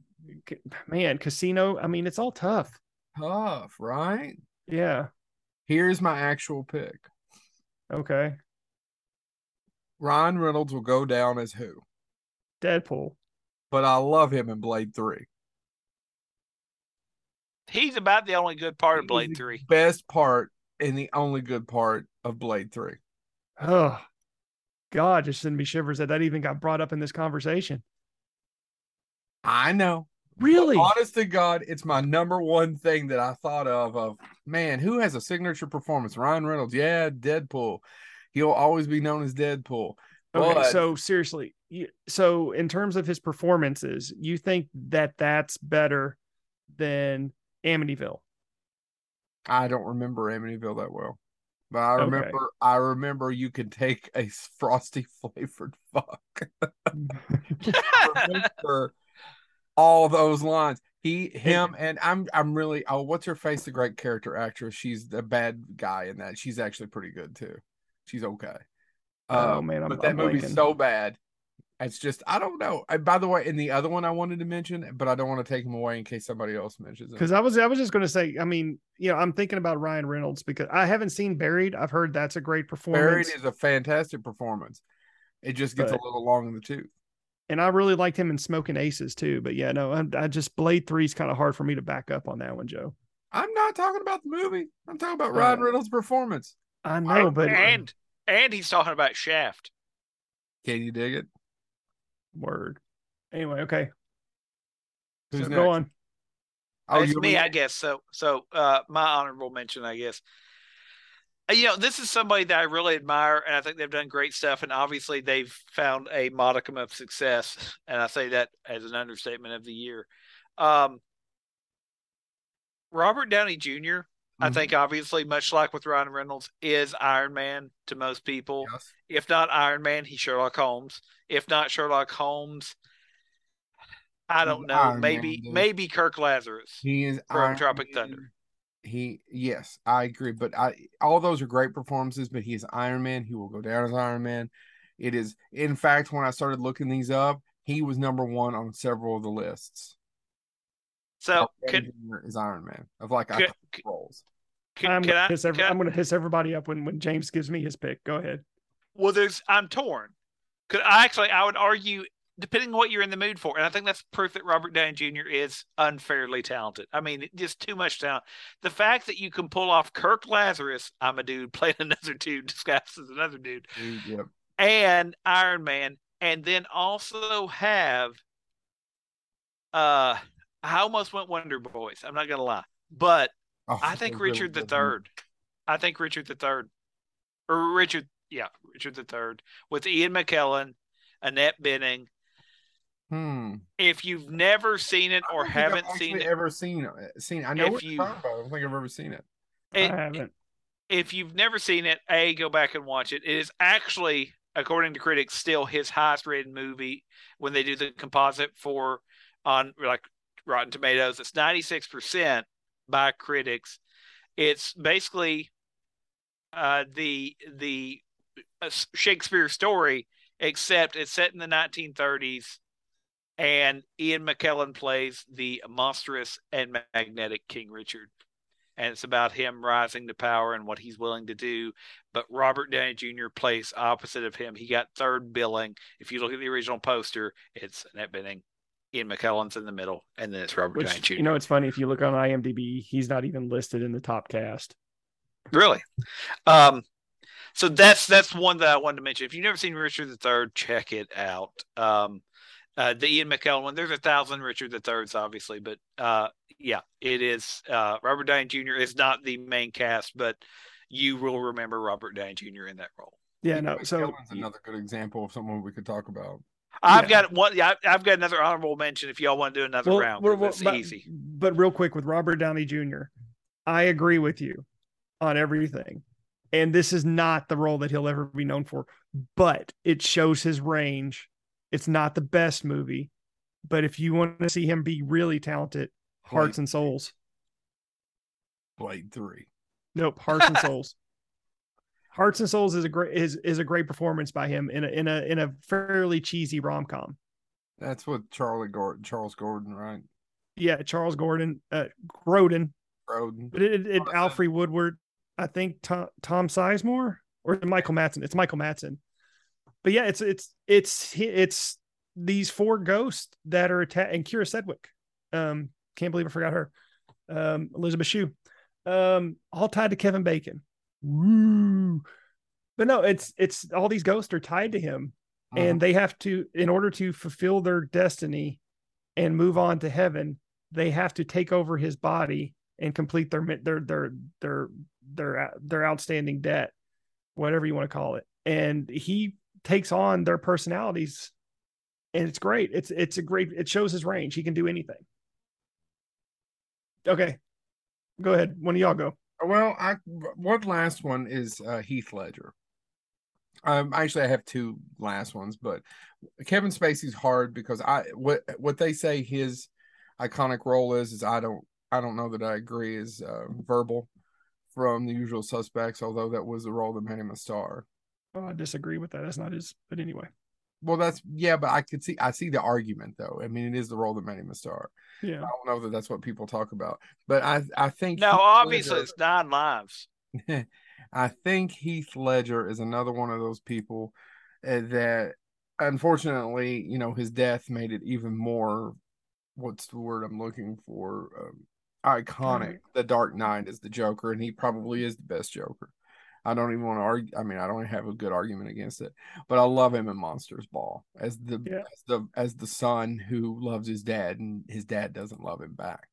Speaker 1: Man, Casino. I mean, it's all tough.
Speaker 2: tough, right?
Speaker 1: Yeah.
Speaker 2: Here's my actual pick.
Speaker 1: Okay.
Speaker 2: Ryan Reynolds will go down as who?
Speaker 1: Deadpool.
Speaker 2: But I love him in Blade 3.
Speaker 3: He's about the only good part of
Speaker 2: He is
Speaker 3: Blade
Speaker 2: the
Speaker 3: Three.
Speaker 2: Best part and the only good part of Blade 3.
Speaker 1: Oh, God, just send me shivers that that even got brought up in this conversation.
Speaker 2: I know.
Speaker 1: Really?
Speaker 2: But honest to God, it's my number one thing that I thought of. Of man, who has a signature performance? Ryan Reynolds. Yeah, Deadpool. He'll always be known as Deadpool.
Speaker 1: Okay,
Speaker 2: But-
Speaker 1: so seriously, so in terms of his performances, you think that that's better than Amityville?
Speaker 2: I don't remember Amityville that well, but I
Speaker 1: Okay.
Speaker 2: remember. I remember you could take a frosty flavored fuck. I all those lines. He, him, and I'm. I'm really. Oh, what's her face? The great character actress. She's the bad guy in that. She's actually pretty good too. She's okay.
Speaker 1: Oh,
Speaker 2: Um,
Speaker 1: man, I'm-
Speaker 2: but that
Speaker 1: I'm
Speaker 2: movie's
Speaker 1: blanking.
Speaker 2: so bad. It's just I don't know. And by the way, in the other one I wanted to mention, but I don't want to take him away in case somebody else mentions it.
Speaker 1: Because I was I was just going to say, I mean, you know, I'm thinking about Ryan Reynolds because I haven't seen Buried. I've heard that's a great performance,
Speaker 2: Buried is a fantastic performance. It just gets
Speaker 1: But-
Speaker 2: a little long in the tooth.
Speaker 1: and I really liked him in Smoking Aces too. But yeah, no, I, I just Blade Three is kind of hard for me to back up on that one, Joe.
Speaker 2: I'm not talking about the movie. I'm talking about Ryan
Speaker 1: Uh,
Speaker 2: Reynolds' performance.
Speaker 1: I know, but
Speaker 3: and and he's talking about Shaft.
Speaker 2: Can you dig it?
Speaker 1: Word. Anyway, okay,
Speaker 2: Who's
Speaker 1: so
Speaker 2: next?
Speaker 1: go on.
Speaker 2: Oh,
Speaker 3: it's
Speaker 2: you
Speaker 3: me, I guess. So, so uh, my honorable mention, I guess. Uh, You know, this is somebody that I really admire, and I think they've done great stuff. And obviously, they've found a modicum of success, and I say that as an understatement of the year. Um, Robert Downey Jr. I
Speaker 2: Mhm.
Speaker 3: think, obviously, much like with Ryan Reynolds, is Iron Man to most people.
Speaker 2: Yes.
Speaker 3: If not Iron Man, he's Sherlock Holmes. If not Sherlock Holmes, I don't
Speaker 2: He's
Speaker 3: know.
Speaker 2: Iron
Speaker 3: maybe
Speaker 2: dude.
Speaker 3: maybe Kirk Lazarus.
Speaker 2: He is
Speaker 3: From
Speaker 2: Iron
Speaker 3: Tropic
Speaker 2: Man.
Speaker 3: Thunder.
Speaker 2: He yes, I agree. But I all those are great performances, but he is Iron Man. He will go down as Iron Man. It is in fact when I started looking these up, he was number one on several of the lists.
Speaker 3: So
Speaker 2: Robert
Speaker 3: can,
Speaker 2: Jr. is Iron Man of like
Speaker 3: can,
Speaker 2: iconic roles.
Speaker 3: can,
Speaker 1: I'm
Speaker 3: can
Speaker 1: gonna
Speaker 3: I,
Speaker 1: hiss every,
Speaker 3: I-
Speaker 1: I'm gonna hiss everybody up when when James gives me his pick. Go ahead.
Speaker 3: Well, there's I'm torn. Could I actually I would argue depending on what you're in the mood for, and I think that's proof that Robert Downey Jr. is unfairly talented. I mean, just too much talent. The fact that you can pull off Kirk Lazarus, I'm a dude playing another dude disguised as another dude,
Speaker 2: Dude, yep.
Speaker 3: and Iron Man, and then also have uh I almost went Wonder Boys. I'm not gonna lie. But
Speaker 2: Oh,
Speaker 3: I think
Speaker 2: they're really
Speaker 3: Richard the. Third. I think Richard the Third, or Richard, yeah, Richard the Third, with Ian McKellen, Annette Bening.
Speaker 2: Hmm.
Speaker 3: If you've never seen it
Speaker 2: I
Speaker 3: or
Speaker 2: don't think I've
Speaker 3: haven't seen it,
Speaker 2: ever seen it. Seen. I know
Speaker 3: If
Speaker 2: what you're
Speaker 3: you-
Speaker 2: talking about. I don't think I've ever seen it.
Speaker 3: it-
Speaker 1: I haven't.
Speaker 3: if you've never seen it, a go back and watch it. It is actually, according to critics, still his highest rated movie when they do the composite for on like Rotten Tomatoes. It's ninety six percent by critics. It's basically uh, the the uh, Shakespeare story, except it's set in the nineteen thirties, and Ian McKellen plays the monstrous and magnetic King Richard and it's about him rising to power and what he's willing to do. But Robert Downey Jr. plays opposite of him. He got third billing. If you look at the original poster, it's Annette Bening, Ian McKellen's in the middle, and then it's Robert Downey Jr.
Speaker 1: you know, it's funny if you look on IMDb, he's not even listed in the top cast.
Speaker 3: really. Um, so that's that's one that I wanted to mention. If you've never seen Richard III, check it out. Um, uh, the Ian McKellen one. There's a thousand Richard III's, obviously, but uh, yeah, it is. Uh, Robert Downey Jr. is not the main cast, but you will remember Robert Downey Jr. in that role.
Speaker 1: Yeah,
Speaker 2: Ian
Speaker 1: no. So
Speaker 2: McKellen's another good example of someone we could talk about.
Speaker 3: I've
Speaker 1: Yeah.
Speaker 3: got one. Yeah, I've got another honorable mention. If y'all want to do another
Speaker 1: well,
Speaker 3: round,
Speaker 1: well,
Speaker 3: 'cause
Speaker 1: well,
Speaker 3: it's
Speaker 1: but,
Speaker 3: easy.
Speaker 1: But real quick with Robert Downey Jr., I agree with you on everything. And this is not the role that he'll ever be known for, but it shows his range. It's not the best movie, but if you want to see him be really talented, Hearts and Souls.
Speaker 2: Blade Three.
Speaker 1: Nope, Hearts and Souls. Hearts and Souls is a great is is a great performance by him in a in a in a fairly cheesy rom com.
Speaker 2: That's what Charlie Gordon, Charles Gordon, right?
Speaker 1: Yeah, Charles Gordon, uh, Grodin,
Speaker 2: Grodin.
Speaker 1: but it, it, it Alfred Woodward, I think Tom, Tom Sizemore or Michael Matson. It's Michael Matson. But yeah, it's it's it's it's these four ghosts that are attacked and Kyra Sedgwick. Um, can't believe I forgot her. Um, Elisabeth Shue. Um, all tied to Kevin Bacon. Woo. But no, it's it's all these ghosts are tied to him.
Speaker 2: Uh-huh.
Speaker 1: and they have to in order to fulfill their destiny and move on to heaven they have to take over his body and complete their their their their their their outstanding debt whatever you want to call it. And he takes on their personalities and it's great. It's it's a great it shows his range. He can do anything. Okay. Go ahead. One of y'all go
Speaker 2: Well, I one last one is uh, Heath Ledger. Um, actually, I have two last ones, but Kevin Spacey's hard because I what what they say his iconic role is is I don't I don't know that I agree is uh, verbal from The Usual Suspects, although that was the role that made him a star.
Speaker 1: oh, i disagree with that that's not his but anyway
Speaker 2: Well, that's yeah, but I could see I see the argument though. I mean, it is the role that made him a star.
Speaker 1: yeah
Speaker 2: I don't know that that's what people talk about, but I I think
Speaker 3: No,
Speaker 2: Heath
Speaker 3: obviously
Speaker 2: Ledger-
Speaker 3: it's nine lives.
Speaker 2: I think Heath Ledger is another one of those people uh, that, unfortunately, you know, his death made it even more. What's the word I'm looking for? Um, iconic. The Dark Knight is the Joker, and he probably is the best Joker. I don't even want to argue. I mean, I don't have a good argument against it, but I love him in Monsters Ball as the
Speaker 1: Yeah.
Speaker 2: as the as the son who loves his dad, and his dad doesn't love him back.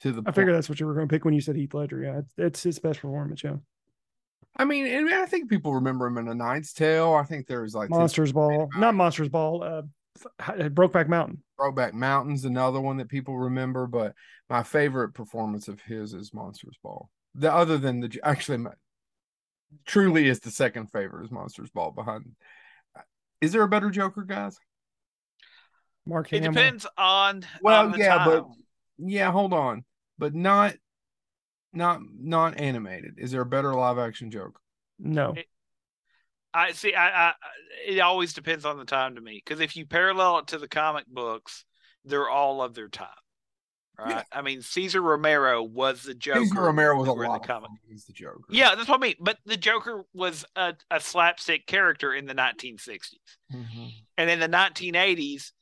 Speaker 2: To the
Speaker 1: I figured that's what you were going to pick when you said Heath Ledger. Yeah, it's, his best performance. Yeah,
Speaker 2: I mean, and I think people remember him in A Knight's Tale. I think there's like
Speaker 1: Monsters Ball, not Monsters Ball. Uh, Brokeback Mountain.
Speaker 2: Brokeback Mountains, another one that people remember. But my favorite performance of his is Monsters Ball. The other than the actually, my, truly is the second favorite is Monsters Ball. Behind, is there a better Joker, guys?
Speaker 1: Mark
Speaker 3: It
Speaker 1: Hamill.
Speaker 3: depends on
Speaker 2: Well,
Speaker 3: on the
Speaker 2: yeah,
Speaker 3: time.
Speaker 2: but yeah, hold on, but not not not animated. Is there a better live action Joker?
Speaker 1: No,
Speaker 3: I see. I, I it always depends on the time to me because if you parallel it to the comic books, they're all of their time. Right. Yeah. I mean, Cesar Romero was the Joker.
Speaker 2: Cesar Romero was a lot. The comic. He's the Joker.
Speaker 3: Yeah, that's what I mean. But the Joker was a, a slapstick character in the 1960s, mm-hmm. and in the 1980s,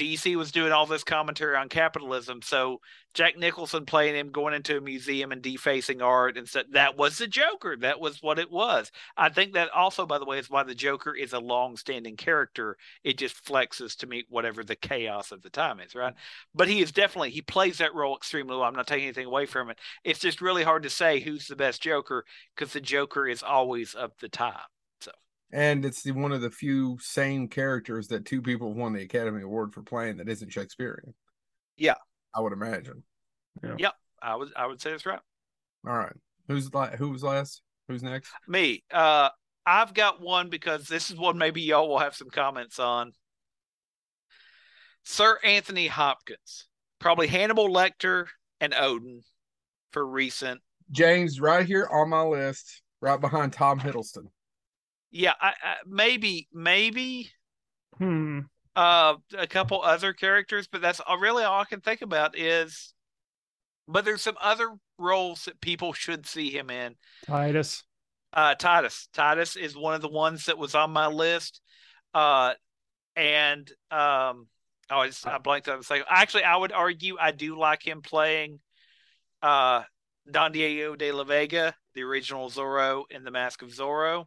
Speaker 3: DC was doing all this commentary on capitalism. So Jack Nicholson playing him going into a museum and defacing art and said that was the Joker. That was what it was. I think that also, by the way, is why the Joker is a long-standing character. It just flexes to meet whatever the chaos of the time is, right? But he is definitely he plays that role extremely well. I'm not taking anything away from it. It's just really hard to say who's the best Joker because the Joker is always of the time
Speaker 2: and it's the, one of the few same characters that two people won the Academy Award for playing that isn't Shakespearean.
Speaker 3: Yeah,
Speaker 2: I would imagine.
Speaker 3: Yeah, yep, I would I would say that's right.
Speaker 2: All right, who's la- who's last? Who's next?
Speaker 3: Me. Uh, I've got one because this is one maybe y'all will have some comments on. Sir Anthony Hopkins, probably Hannibal Lecter and Odin for recent.
Speaker 2: James, right here on my list, right behind Tom Hiddleston
Speaker 3: yeah, I, I, maybe, maybe,
Speaker 1: hmm.
Speaker 3: uh, a couple other characters, but that's really all I can think about is. But there's some other roles that people should see him in.
Speaker 1: Titus.
Speaker 3: Uh, Titus. Titus is one of the ones that was on my list. Uh, and um, oh, I just I blanked on the second. Actually, I would argue I do like him playing uh Don Diego de la Vega, the original Zorro in the Mask of Zorro.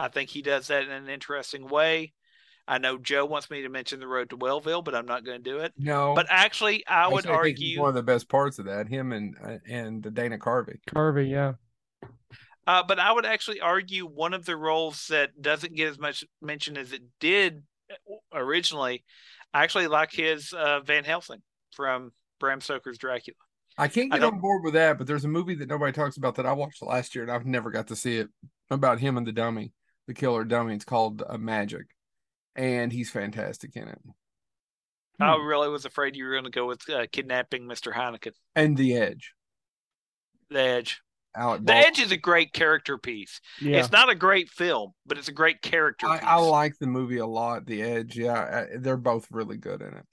Speaker 3: I think he does that in an interesting way. I know Joe wants me to mention the road to Wellville, but I'm not going to do it.
Speaker 2: No,
Speaker 3: but actually, I would actually, argue
Speaker 2: one of the best parts of that him and uh, and Dana Carvey.
Speaker 1: Carvey, yeah.
Speaker 3: Uh, but I would actually argue one of the roles that doesn't get as much mention as it did originally. I actually like his uh, Van Helsing from Bram Stoker's Dracula.
Speaker 2: I can't get I on board with that, but there's a movie that nobody talks about that I watched last year and I've never got to see it about him and the dummy the killer dummy. It's called uh, Magic, and he's fantastic in it.
Speaker 3: I hmm. really was afraid you were going to go with uh, kidnapping Mr. Heineken
Speaker 2: and The Edge.
Speaker 3: The Edge. Alec the Edge is a great character piece. Yeah. It's not a great film, but it's a great character
Speaker 2: I, I like the movie a lot. The Edge, yeah, I, they're both really good in it.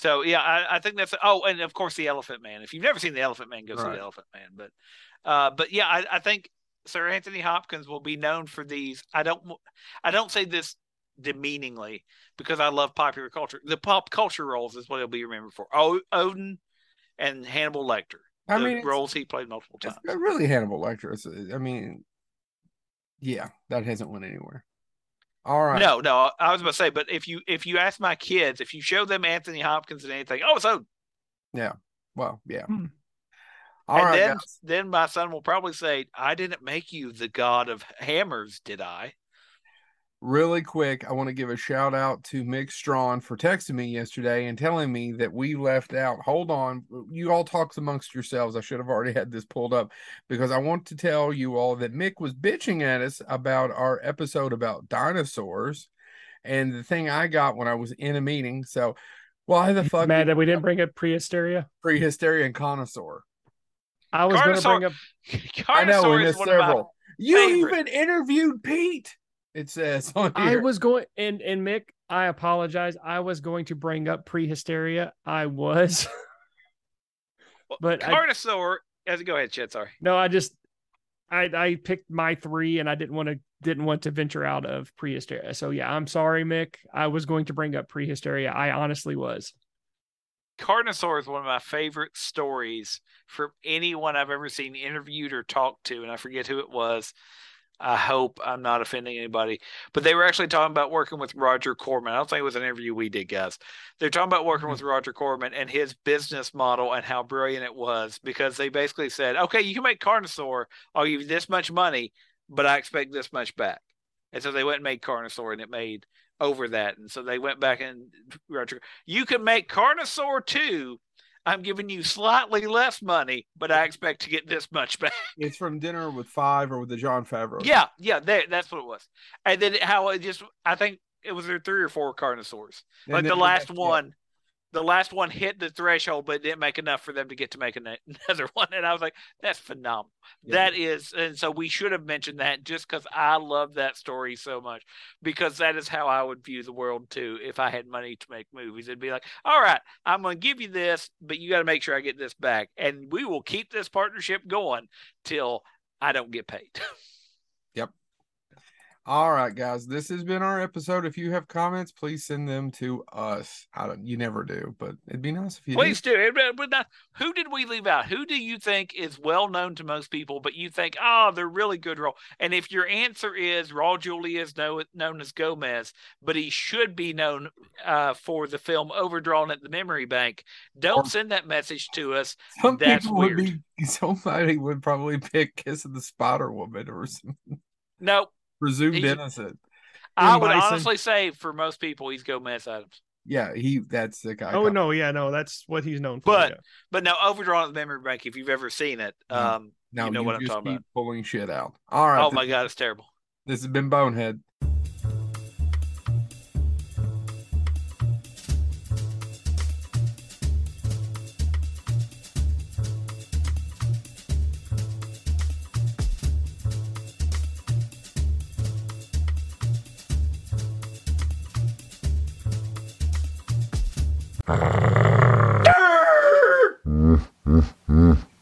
Speaker 3: So yeah, I, I, think that's oh, and of course the Elephant Man. If you've never seen the Elephant Man, go right. see the Elephant Man. But, uh, but yeah, I, I think Sir Anthony Hopkins will be known for these. I don't I don't say this demeaningly because I love popular culture. The pop culture roles is what he'll be remembered for. Oh, Odin and Hannibal Lecter. I mean, roles he played multiple times.
Speaker 2: really Hannibal Lecter. It's, I mean, yeah, that hasn't went anywhere. All right.
Speaker 3: No, no, I was about to say, but if you if you ask my kids, if you show them Anthony Hopkins and anything, oh, it's Odin.
Speaker 2: Yeah. Well, yeah.
Speaker 3: Hmm. All and right, then, guys. then my son will probably say, I didn't make you the god of hammers, did I?
Speaker 2: Really quick, I want to give a shout out to Mick Strawn for texting me yesterday and telling me that we left out. Hold on, you all talk amongst yourselves. I should have already had this pulled up because I want to tell you all that Mick was bitching at us about our episode about dinosaurs and the thing I got when I was in a meeting. So, why the fuck?
Speaker 1: Mad that we didn't bring up prehysteria,
Speaker 2: prehysteria and Carnosaur.
Speaker 1: I was going to bring up.
Speaker 2: I know we missed several. You favorite. even interviewed Pete. It says
Speaker 1: I was going and and Mick. I apologize. I was going to bring up pre-hysteria. I was,
Speaker 3: but Carnosaur. I, go ahead, Chad. Sorry.
Speaker 1: No, I just I I picked my three, and I didn't want to didn't want to venture out of pre-hysteria. So yeah, I'm sorry, Mick. I was going to bring up pre-hysteria. I honestly was.
Speaker 3: Carnosaur is one of my favorite stories from anyone I've ever seen interviewed or talked to, and I forget who it was. I hope I'm not offending anybody, but they were actually talking about working with Roger Corman. I don't think it was an interview we did, guys. They're talking about working mm-hmm. with Roger Corman and his business model and how brilliant it was because they basically said, okay, you can make Carnosaur, I'll give you this much money, but I expect this much back. And so they went and made Carnosaur, and it made over that. And so they went back and you can make Carnosaur 2. I'm giving you slightly less money, but I expect to get this much back.
Speaker 2: It's from Dinner with Five or with the Jon Favreau.
Speaker 3: Yeah, yeah, they, that's what it was. And then how it just, I think it was there three or four Carnosaurs. And like the last one. The last one hit the threshold, but didn't make enough for them to get to make another one. And I was like, that's phenomenal. Yeah. That is, and so we should have mentioned that just because I love that story so much, because that is how I would view the world too. If I had money to make movies, it'd be like, all right, I'm going to give you this, but you got to make sure I get this back, and we will keep this partnership going till I don't get paid.
Speaker 2: All right, guys, this has been our episode. If you have comments, please send them to us. I don't, you never do, but it'd be nice if you
Speaker 3: please do. do. Now, who did we leave out? Who do you think is well known to most people, but you think, oh, they're really good role? And if your answer is Raul Julia is known, known as Gomez, but he should be known uh, for the film Overdrawn at the Memory Bank, don't send that message to us. Some That's people weird.
Speaker 2: would be. Somebody would probably pick Kiss of the Spider Woman or something.
Speaker 3: Nope
Speaker 2: presumed he's, innocent.
Speaker 3: I would Bison. honestly say for most people, he's Gomez Addams.
Speaker 2: Yeah, he that's the guy.
Speaker 1: Oh no, yeah, no, that's what he's known for.
Speaker 3: But
Speaker 1: yeah.
Speaker 3: but no, overdrawn at the memory bank. If you've ever seen it, um, now you know you what I'm talking about.
Speaker 2: Pulling shit out. All right.
Speaker 3: Oh my god, it's terrible.
Speaker 2: This has been Bonehead.